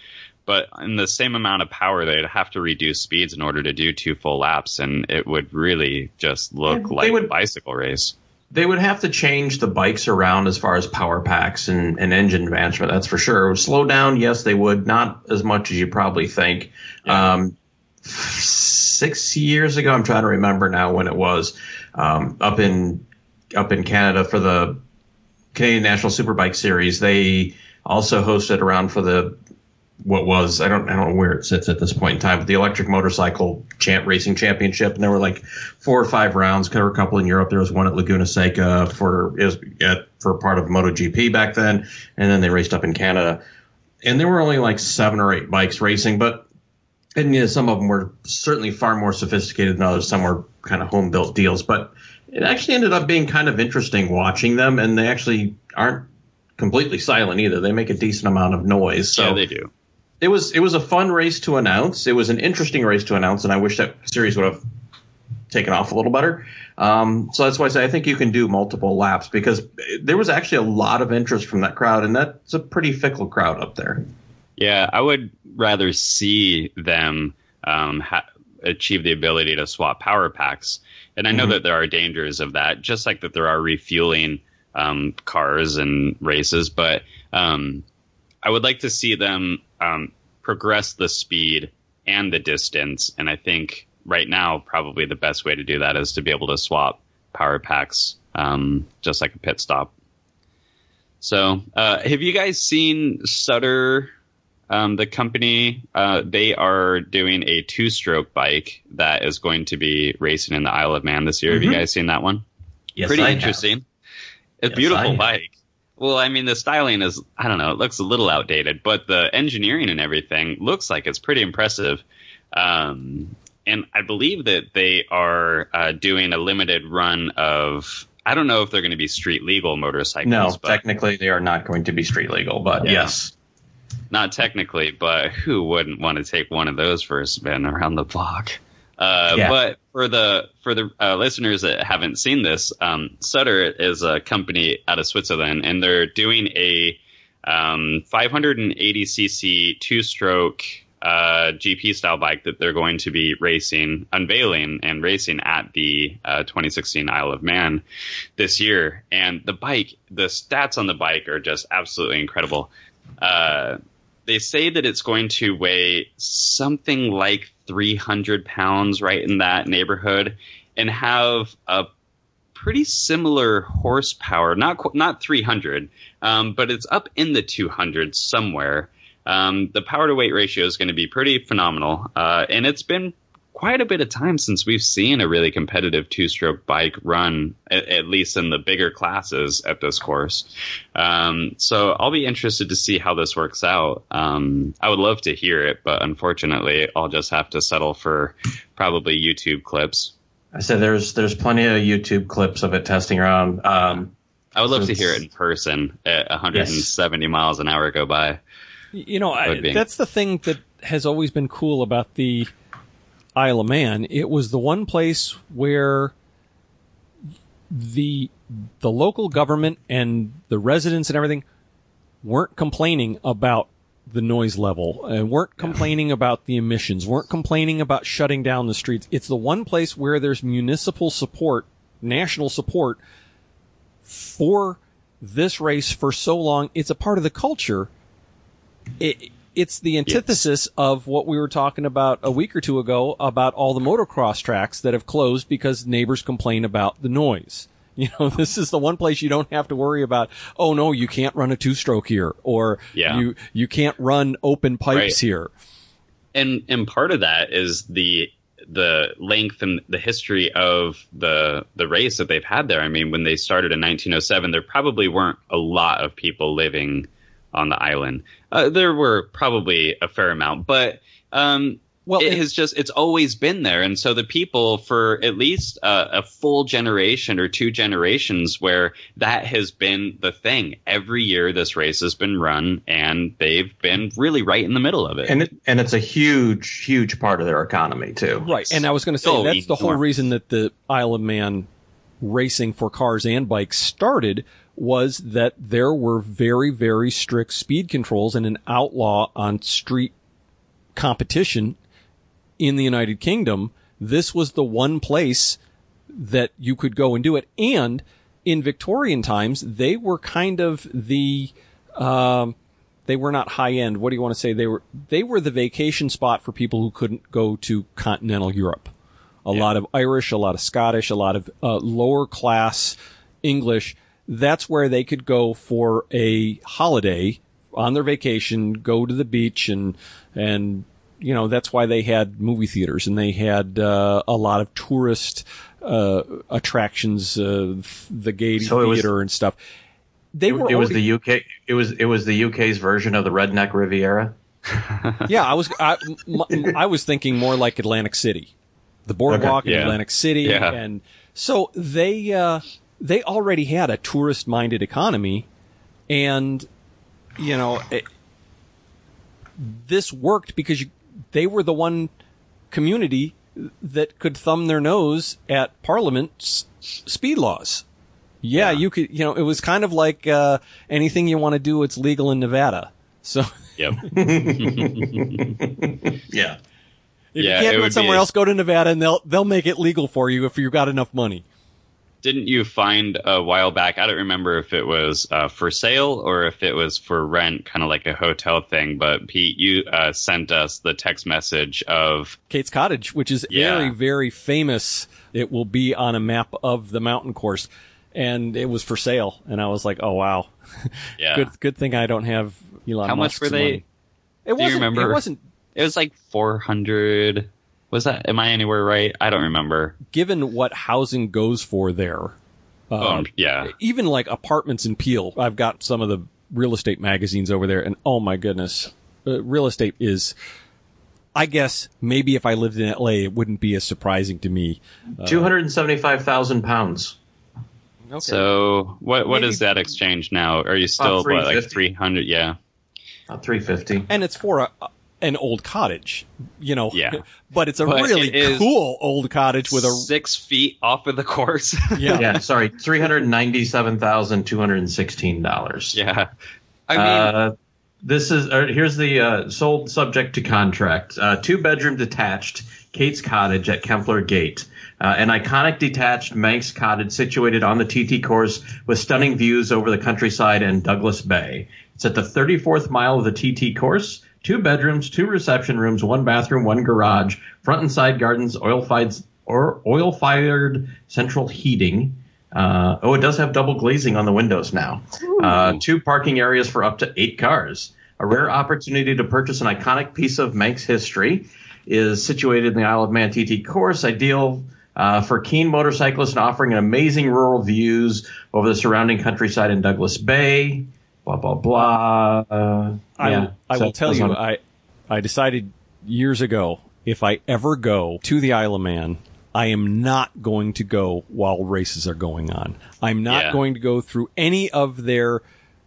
but in the same amount of power, they'd have to reduce speeds in order to do two full laps, and it would really just look yeah, like would, a bicycle race. They would have to change the bikes around as far as power packs and, and engine advancement. That's for sure. Slow down, yes, they would. Not as much as you probably think. Yeah. Um, six years ago, I'm trying to remember now when it was um, up in up in Canada for the Canadian National Superbike Series. They also hosted around for the what was I don't I don't know where it sits at this point in time, but the electric motorcycle champ racing championship, and there were like four or five rounds. There were a couple in Europe. There was one at Laguna Seca for is at, for part of MotoGP back then, and then they raced up in Canada. And there were only like seven or eight bikes racing, but and you know, some of them were certainly far more sophisticated than others. Some were kind of home built deals, but it actually ended up being kind of interesting watching them, and they actually aren't completely silent either. They make a decent amount of noise. So yeah, they do it was it was a fun race to announce. It was an interesting race to announce, and I wish that series would have taken off a little better. Um, so that's why I say I think you can do multiple laps because there was actually a lot of interest from that crowd, and that's a pretty fickle crowd up there. Yeah, I would rather see them um, ha- achieve the ability to swap power packs And I know Mhm. that there are dangers of that, just like that there are refueling um, cars and races. But um, I would like to see them um, progress the speed and the distance. And I think right now, probably the best way to do that is to be able to swap power packs, um, just like a pit stop. So, uh, have you guys seen Suter? Um, the company uh, they are doing a two-stroke bike that is going to be racing in the Isle of Man this year. Have you Mhm. guys seen that one? Yes, Pretty I have. interesting. It's a Yes, beautiful have. bike. Well, I mean, the styling is, I don't know, it looks a little outdated, but the engineering and everything looks like it's pretty impressive. Um, and I believe that they are uh, doing a limited run of, I don't know if they're going to be street legal motorcycles. No, but technically they are not going to be street legal, but Yeah. yes. not technically, but who wouldn't want to take one of those for a spin around the block? Uh, Yeah. But for the for the uh, listeners that haven't seen this, um, Suter is a company out of Switzerland, and they're doing a um, 580cc two-stroke uh, GP style bike that they're going to be racing, unveiling, and racing at the uh, 2016 Isle of Man this year. And the bike, the stats on the bike are just absolutely incredible. Uh, they say that it's going to weigh something like 300 pounds, right in that neighborhood, and have a pretty similar horsepower. Not not 300, um, but it's up in the 200s somewhere. Um, the power to weight ratio is going to be pretty phenomenal, uh, and it's been quite a bit of time since we've seen a really competitive two-stroke bike run, at, at least in the bigger classes at this course. Um, so I'll be interested to see how this works out. Um, I would love to hear it, but unfortunately, I'll just have to settle for probably YouTube clips. I said there's there's plenty of YouTube clips of it testing around. Um, I would love to hear it in person at 170 miles an hour go by. You know, I, that's the thing that has always been cool about the Isle of Man. It was the one place where the the local government and the residents and everything weren't complaining about the noise level and weren't complaining about the emissions, weren't complaining about shutting down the streets. It's the one place where there's municipal support, national support for this race for so long. It's a part of the culture it, it's the antithesis of what we were talking about a week or two ago about all the motocross tracks that have closed because neighbors complain about the noise. You know, this is the one place you don't have to worry about, oh no, you can't run a two stroke here or Yeah. you, you can't run open pipes Right. here. and and part of that is the the length and the history of the the race that they've had there. I mean, when they started in 1907, there probably weren't a lot of people living on the island. Uh, there were probably a fair amount, but um, Well, it and- has just it's always been there, and so the people for at least uh, a full generation or two generations where that has been the thing. Every year, this race has been run, and they've been really right in the middle of it. and it, and it's a huge huge part of their economy too. Right. And I was going to say Oh, that's the whole reason that the Isle of Man racing for cars and bikes started was that there were very, very strict speed controls and an outlaw on street competition in the United Kingdom. This was the one place that you could go and do it. And in Victorian times, they were kind of the, um, they were not high end. What do you want to say? They were, they were the vacation spot for people who couldn't go to continental Europe. A lot of Irish, a lot of Scottish, a lot of uh, lower class English. That's where they could go for a holiday on their vacation, go to the beach and, and, you know, that's why they had movie theaters and they had, uh, a lot of tourist, uh, attractions, uh, the Gaiety So it was- Theater and stuff. They It, were it was already- the UK. It was it was the UK's version of the Redneck Riviera. Yeah, I was I, I was thinking more like Atlantic City, the boardwalk in yeah. Atlantic City, Yeah. and so they uh, they already had a tourist minded economy, and you know it, this worked because you, they were the one community that could thumb their nose at Parliament's speed laws. Yeah, you could. You know, it was kind of like uh, anything you want to do, it's legal in Nevada. So. Yep. Yeah. If Yeah, you can't it do it somewhere be- else, go to Nevada and they'll they'll make it legal for you if you've got enough money. Didn't you find a while back? I don't remember if it was uh, for sale or if it was for rent, kind of like a hotel thing. But Pete, you uh, sent us the text message of Kate's Cottage, which is Yeah. very, very famous. It will be on a map of the mountain course. And it was for sale. And I was like, oh wow. yeah. Good good thing I don't have Elon How much were they? money. It you wasn't remember? it wasn't It was like four hundred. Was that? Am I anywhere right? I don't remember. given what housing goes for there. Um, yeah. even like apartments in Peel. I've got some of the real estate magazines over there, and oh my goodness, uh, real estate is. I guess maybe if I lived in LA, it wouldn't be as surprising to me. Two hundred and seventy-five thousand pounds. Okay. So what what Maybe- is that exchange now? Are you still what, like three hundred? Yeah. About three fifty. and it's for a, an old cottage, you know. Yeah. But it's a But really it is cool old cottage with a six feet off of the course. yeah. Yeah, sorry, three hundred ninety-seven thousand two hundred and sixteen dollars. yeah. I mean, Uh, this is uh, here's the uh, sold subject to contract. Uh, two bedroom detached Kate's Cottage at Keppel Gate. Uh, an iconic detached Manx cottage situated on the TT course with stunning views over the countryside and Douglas Bay. It's at the 34th mile of the TT course. Two bedrooms, two reception rooms, one bathroom, one garage, front and side gardens, oil fired or oil fired central heating. Uh, oh, it does have double glazing on the windows now. Uh, two parking areas for up to eight cars. A rare opportunity to purchase an iconic piece of Manx history is situated in the Isle of Man TT course, ideal uh, for keen motorcyclists and offering amazing rural views over the surrounding countryside in Douglas Bay. Blah blah blah. Uh, I, yeah. I So will tell you, on- I I decided years ago if I ever go to the Isle of Man, I am not going to go while races are going on. I'm not Yeah. going to go through any of their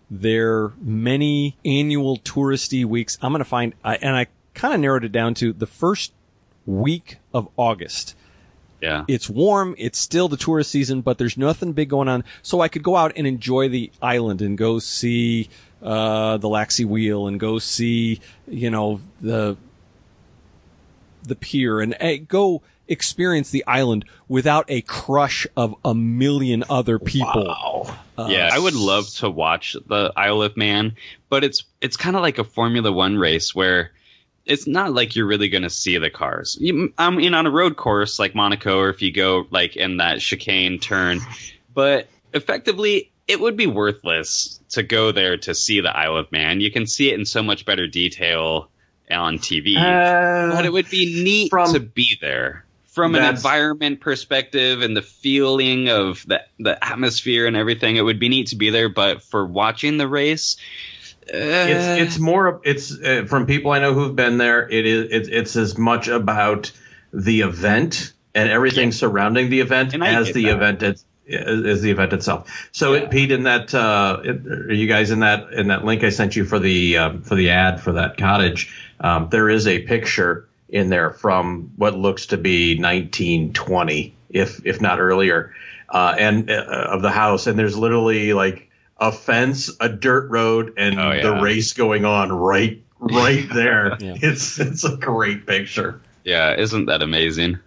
their many annual touristy weeks. I'm going to find, I, and I kind of narrowed it down to the first week of August yeah. it's warm. It's still the tourist season, but there's nothing big going on. So I could go out and enjoy the island and go see, uh, the Laxey Wheel and go see, you know, the, the pier and eh, go experience the island without a crush of a million other people. Wow. yeah, I would love to watch the Isle of Man, but it's it's kind of like a Formula One race where it's not like you're really going to see the cars. You, I mean, on a road course like Monaco, or if you go like in that chicane turn, but effectively, it would be worthless to go there to see the Isle of Man. You can see it in so much better detail on TV, Uh, but it would be neat from- to be there. From an environment perspective and the feeling of the the atmosphere and everything, it would be neat to be there. But for watching the race, it's it's more it's uh, from people I know who've been there. It is it's, it's as much about the event and everything surrounding the event as the that. event it, as the event itself. So, Yeah. it, Pete, in that uh, it, are you guys in that in that link I sent you for the um, for the ad for that cottage? Um, there is a picture in there from what looks to be 1920, if if not earlier, uh, and uh, of the house. And there's literally like a fence, a dirt road, and Oh, yeah. the race going on right right there. Yeah. It's it's a great picture. yeah, isn't that amazing?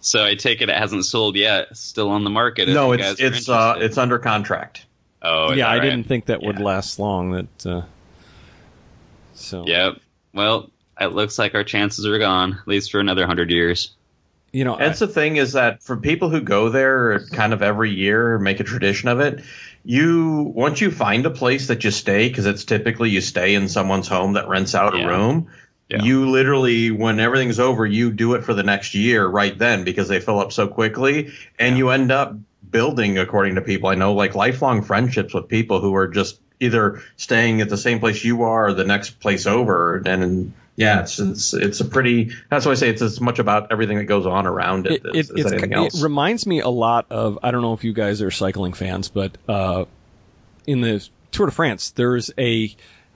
So I take it it hasn't sold yet. Still on the market. no, it's guys it's uh, it's under contract. oh yeah, that I right? didn't think that would last long. That, uh, so, Yep. Well, it looks like our chances are gone, at least for another hundred years. you know, I- That's the thing is that for people who go there kind of every year, make a tradition of it. You once you find a place that you stay because it's typically you stay in someone's home that rents out Yeah. a room. Yeah. You literally, when everything's over, you do it for the next year right then because they fill up so quickly, and you end up building, according to people I know, like lifelong friendships with people who are just either staying at the same place you are or the next place over. And yeah, it's it's it's a pretty. That's why I say it's as much about everything that goes on around it, it, as, it, as it's, anything it reminds me a lot of I don't know if you guys are cycling fans, but uh, in the Tour de France, there's a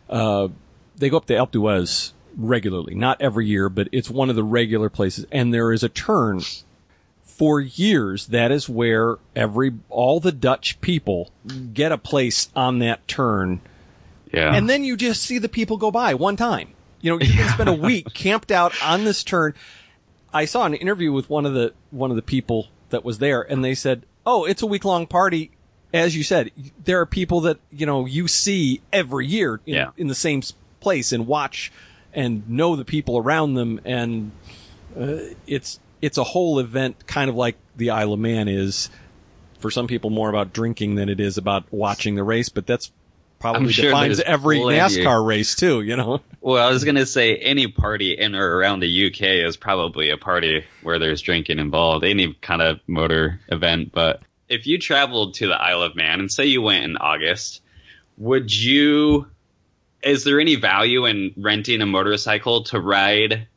uh, they go up to Alpe d'Huez regularly, not every year, but it's one of the regular places, and there is a turn. For years, that is where every all the Dutch people get a place on that turn, Yeah. and then you just see the people go by one time. You know, you can spend a week camped out on this turn. I saw an interview with one of the one of the people that was there, and they said, "Oh, it's a week long party." As you said, there are people that you know you see every year in, Yeah. in the same place and watch and know the people around them, and uh, it's it's a whole event, kind of like the Isle of Man is. For some people, more about drinking than it is about watching the race, but that's probably sure defines every. NASCAR race too. You know. Well, I was going to say any party in or around the UK is probably a party where there's drinking involved, any kind of motor event. But if you traveled to the Isle of Man and say you went in August, would you, is there any value in renting a motorcycle to ride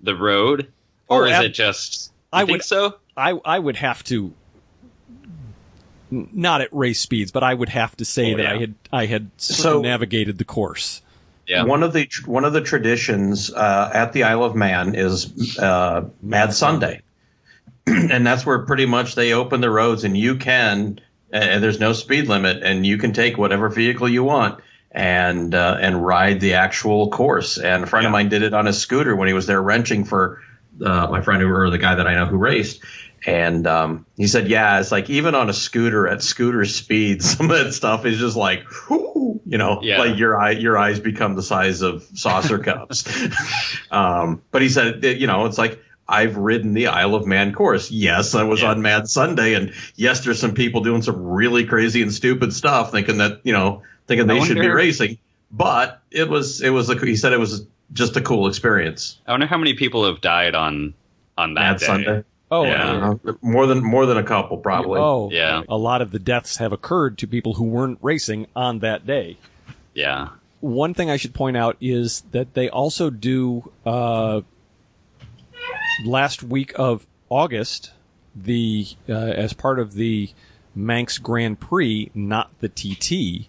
the road? Or Oh, is ab- it just, I would- so? I I would have to not at race speeds, but I would have to say Oh, that I had I had So- navigated the course. Yeah. One of the one of the traditions uh, at the Isle of Man is uh, Mad Sunday, and that's where pretty much they open the roads, and you can. And there's no speed limit, and you can take whatever vehicle you want and uh, and ride the actual course. And a friend of mine did it on a scooter when he was there wrenching for uh, my friend who, or the guy that I know who raced. And um, he said, "Yeah, it's like even on a scooter at scooter speed, some of that stuff is just like, whoo, you know, Yeah. like your eye, your eyes become the size of saucer cups." um, but he said, you know, it's like I've ridden the Isle of Man course. Yes, I was Yeah. on Mad Sunday, and yes, there's some people doing some really crazy and stupid stuff, thinking that you know, thinking they should be racing. But it was, it was, a, he said it was just a cool experience. I wonder how many people have died on, on that Mad day. Sunday, Oh, Yeah. Uh, more than more than a couple, probably. oh, Yeah. A lot of the deaths have occurred to people who weren't racing on that day. Yeah. One thing I should point out is that they also do uh, last week of August the uh, as part of the Manx Grand Prix, not the TT,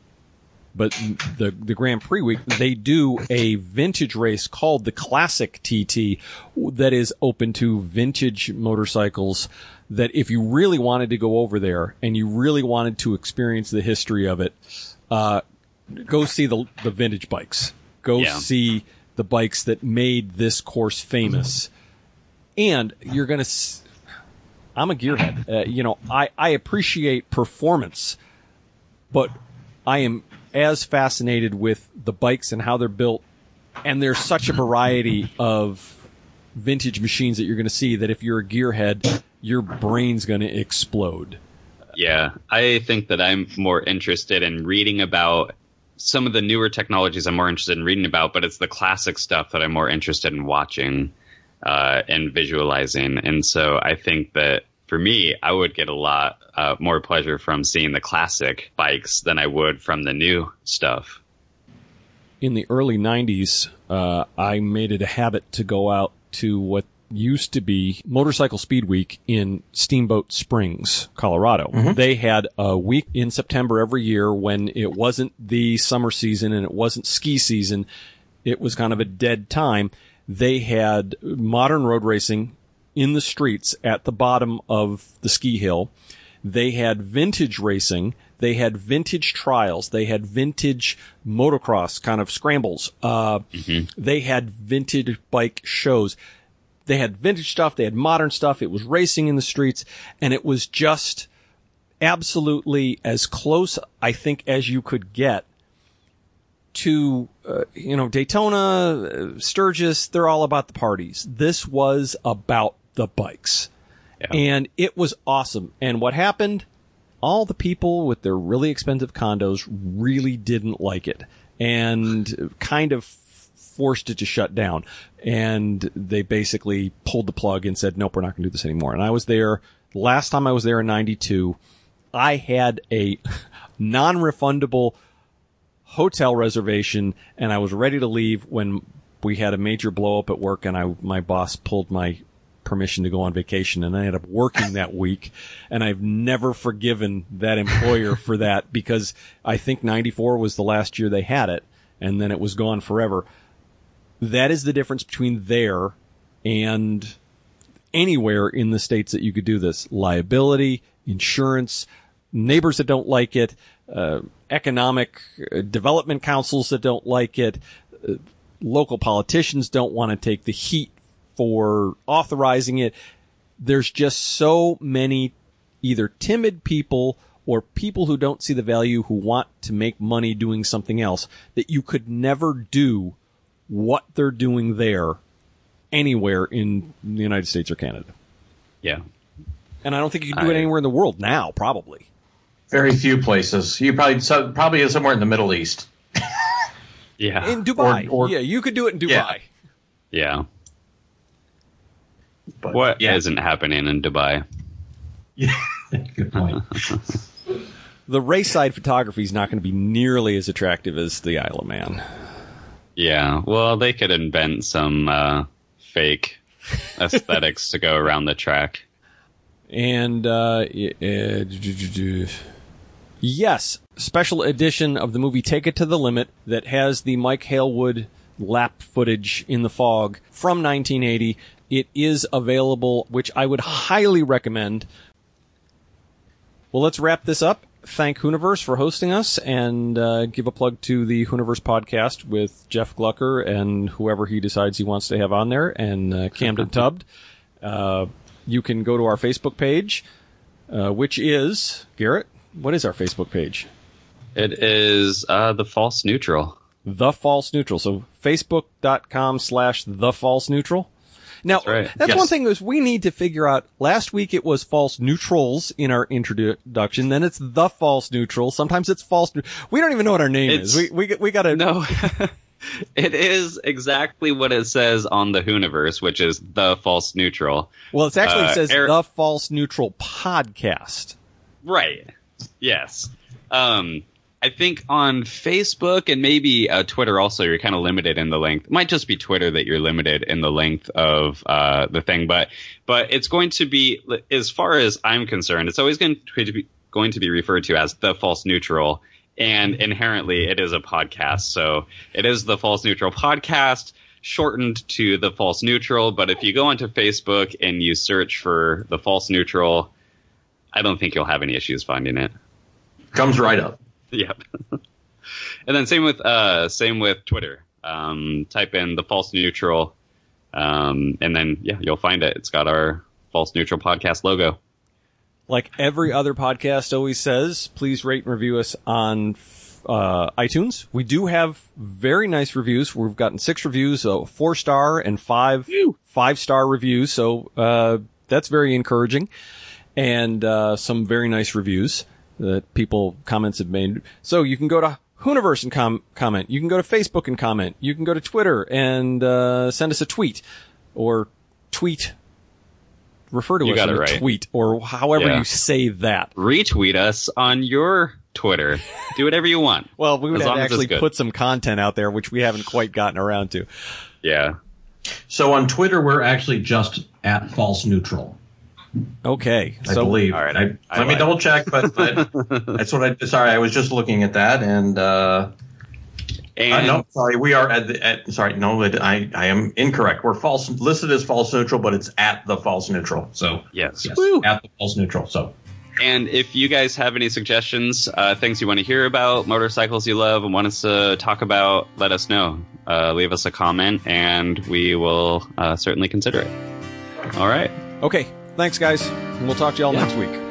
but the the Grand Prix week, they do a vintage race called the Classic TT that is open to vintage motorcycles. That if you really wanted to go over there and you really wanted to experience the history of it, uh, go see the the vintage bikes. Go Yeah. see the bikes that made this course famous. And you're gonna. S- I'm a gearhead. Uh, you know, I I appreciate performance, but I am as fascinated with the bikes and how they're built. And there's such a variety of vintage machines that you're going to see that if you're a gearhead, your brain's going to explode. Yeah, I think that I'm more interested in reading about some of the newer technologies. I'm more interested in reading about, but it's the classic stuff that I'm more interested in watching uh, and visualizing. And so I think that for me, I would get a lot uh, more pleasure from seeing the classic bikes than I would from the new stuff. in the early 90s, uh, I made it a habit to go out to what used to be Motorcycle Speed Week in Steamboat Springs, Colorado. They had a week in September every year when it wasn't the summer season and it wasn't ski season. It was kind of a dead time. They had modern road racing in the streets at the bottom of the ski hill. They had vintage racing. They had vintage trials. They had vintage motocross kind of scrambles. Uh, they had vintage bike shows. They had vintage stuff. They had modern stuff. It was racing in the streets and it was just absolutely as close, I think, as you could get to, uh, you know, Daytona, uh, Sturgis. They're all about the parties. This was about the bikes. Yeah. And it was awesome. And what happened? All the people with their really expensive condos really didn't like it and kind of forced it to shut down. And they basically pulled the plug and said, nope, we're not going to do this anymore. And I was there, last time I was there in 92, I had a non-refundable hotel reservation and I was ready to leave when we had a major blow up at work and I, my boss pulled my permission to go on vacation and I ended up working that week and I've never forgiven that employer for that because I think 94 was the last year they had it and then it was gone forever. That is the difference between there and anywhere in the states that you could do this. Liability, insurance, neighbors that don't like it, uh, economic uh, development councils that don't like it. Uh, local politicians don't want to take the heat for authorizing it. There's just so many either timid people or people who don't see the value who want to make money doing something else that you could never do what they're doing there anywhere in the United States or Canada. Yeah. And I don't think you can do it anywhere in the world now, probably. Very few places. You probably so, probably somewhere in the Middle East. Yeah. In Dubai. or- yeah, you could do it in Dubai. Yeah. yeah. But What yeah, not happening in Dubai? Yeah, good point. The race-side photography is not going to be nearly as attractive as the Isle of Man. Yeah. Well, they could invent some uh, fake aesthetics to go around the track. And uh, y- uh, yes, special edition of the movie Take It to the Limit that has the Mike Hailwood lap footage in the fog from 1980. It is available, which I would highly recommend. Well, let's wrap this up. Thank Hooniverse for hosting us and uh, give a plug to the Hooniverse podcast with Jeff Glucker and whoever he decides he wants to have on there and uh, Camden Tubbed. Uh, you can go to our Facebook page, uh, which is Garrett. What is our Facebook page? It is uh, the false neutral. The False Neutral. So Facebook.com slash The False Neutral. Now, that's, right. Yes. one thing is we need to figure out. Last week it was false neutrals in our introduction. Then it's the false neutral. Sometimes it's false. neu- We don't even know what our name is. We we we got to No. it is exactly what it says on the Hooniverse, which is the false neutral. Well, it actually uh, says Eric- the false neutral podcast. Right. Yes. Um, I think on Facebook and maybe uh, Twitter also, you're kind of limited in the length. It might just be Twitter that you're limited in the length of uh, the thing, but but it's going to be, as far as I'm concerned, it's always going to be going to be referred to as the false neutral, and inherently it is a podcast, so it is the false neutral podcast. Shortened to the false neutral, but if you go onto Facebook and you search for the false neutral, I don't think you'll have any issues finding it. Comes right up. Yep. and then same with uh same with Twitter. Um, type in the false neutral, um, and then yeah, you'll find it. It's got our false neutral podcast logo. Like every other podcast always says, please rate and review us on uh, iTunes. We do have very nice reviews. We've gotten six reviews, so four star and five five star reviews. So uh, that's very encouraging, and uh, some very nice reviews that people comments have made. So you can go to Hooniverse and com- comment. You can go to Facebook and comment. You can go to Twitter and uh, send us a tweet or tweet. Refer to You us got it a right. tweet or however Yeah. you say that. Retweet us on your Twitter. Do whatever you want. Well, we would have long to as it's actually put some content out there, which we haven't quite gotten around to. Yeah. So on Twitter, we're actually just at false neutral. Okay, I so believe. all right, I, I let me double check, but, but that's what I. Sorry, I was just looking at that, and uh, And uh, no, sorry, we are at the. At, sorry, no, it- I I am incorrect. We're false listed as false neutral, but it's at the false neutral. So yes. yes, Woo. at the false neutral. So And if you guys have any suggestions, uh, things you want to hear about, motorcycles you love and want us to talk about, let us know. Uh, leave us a comment, and we will uh, certainly consider it. All right. okay, thanks guys. We'll talk to y'all Yeah. next week.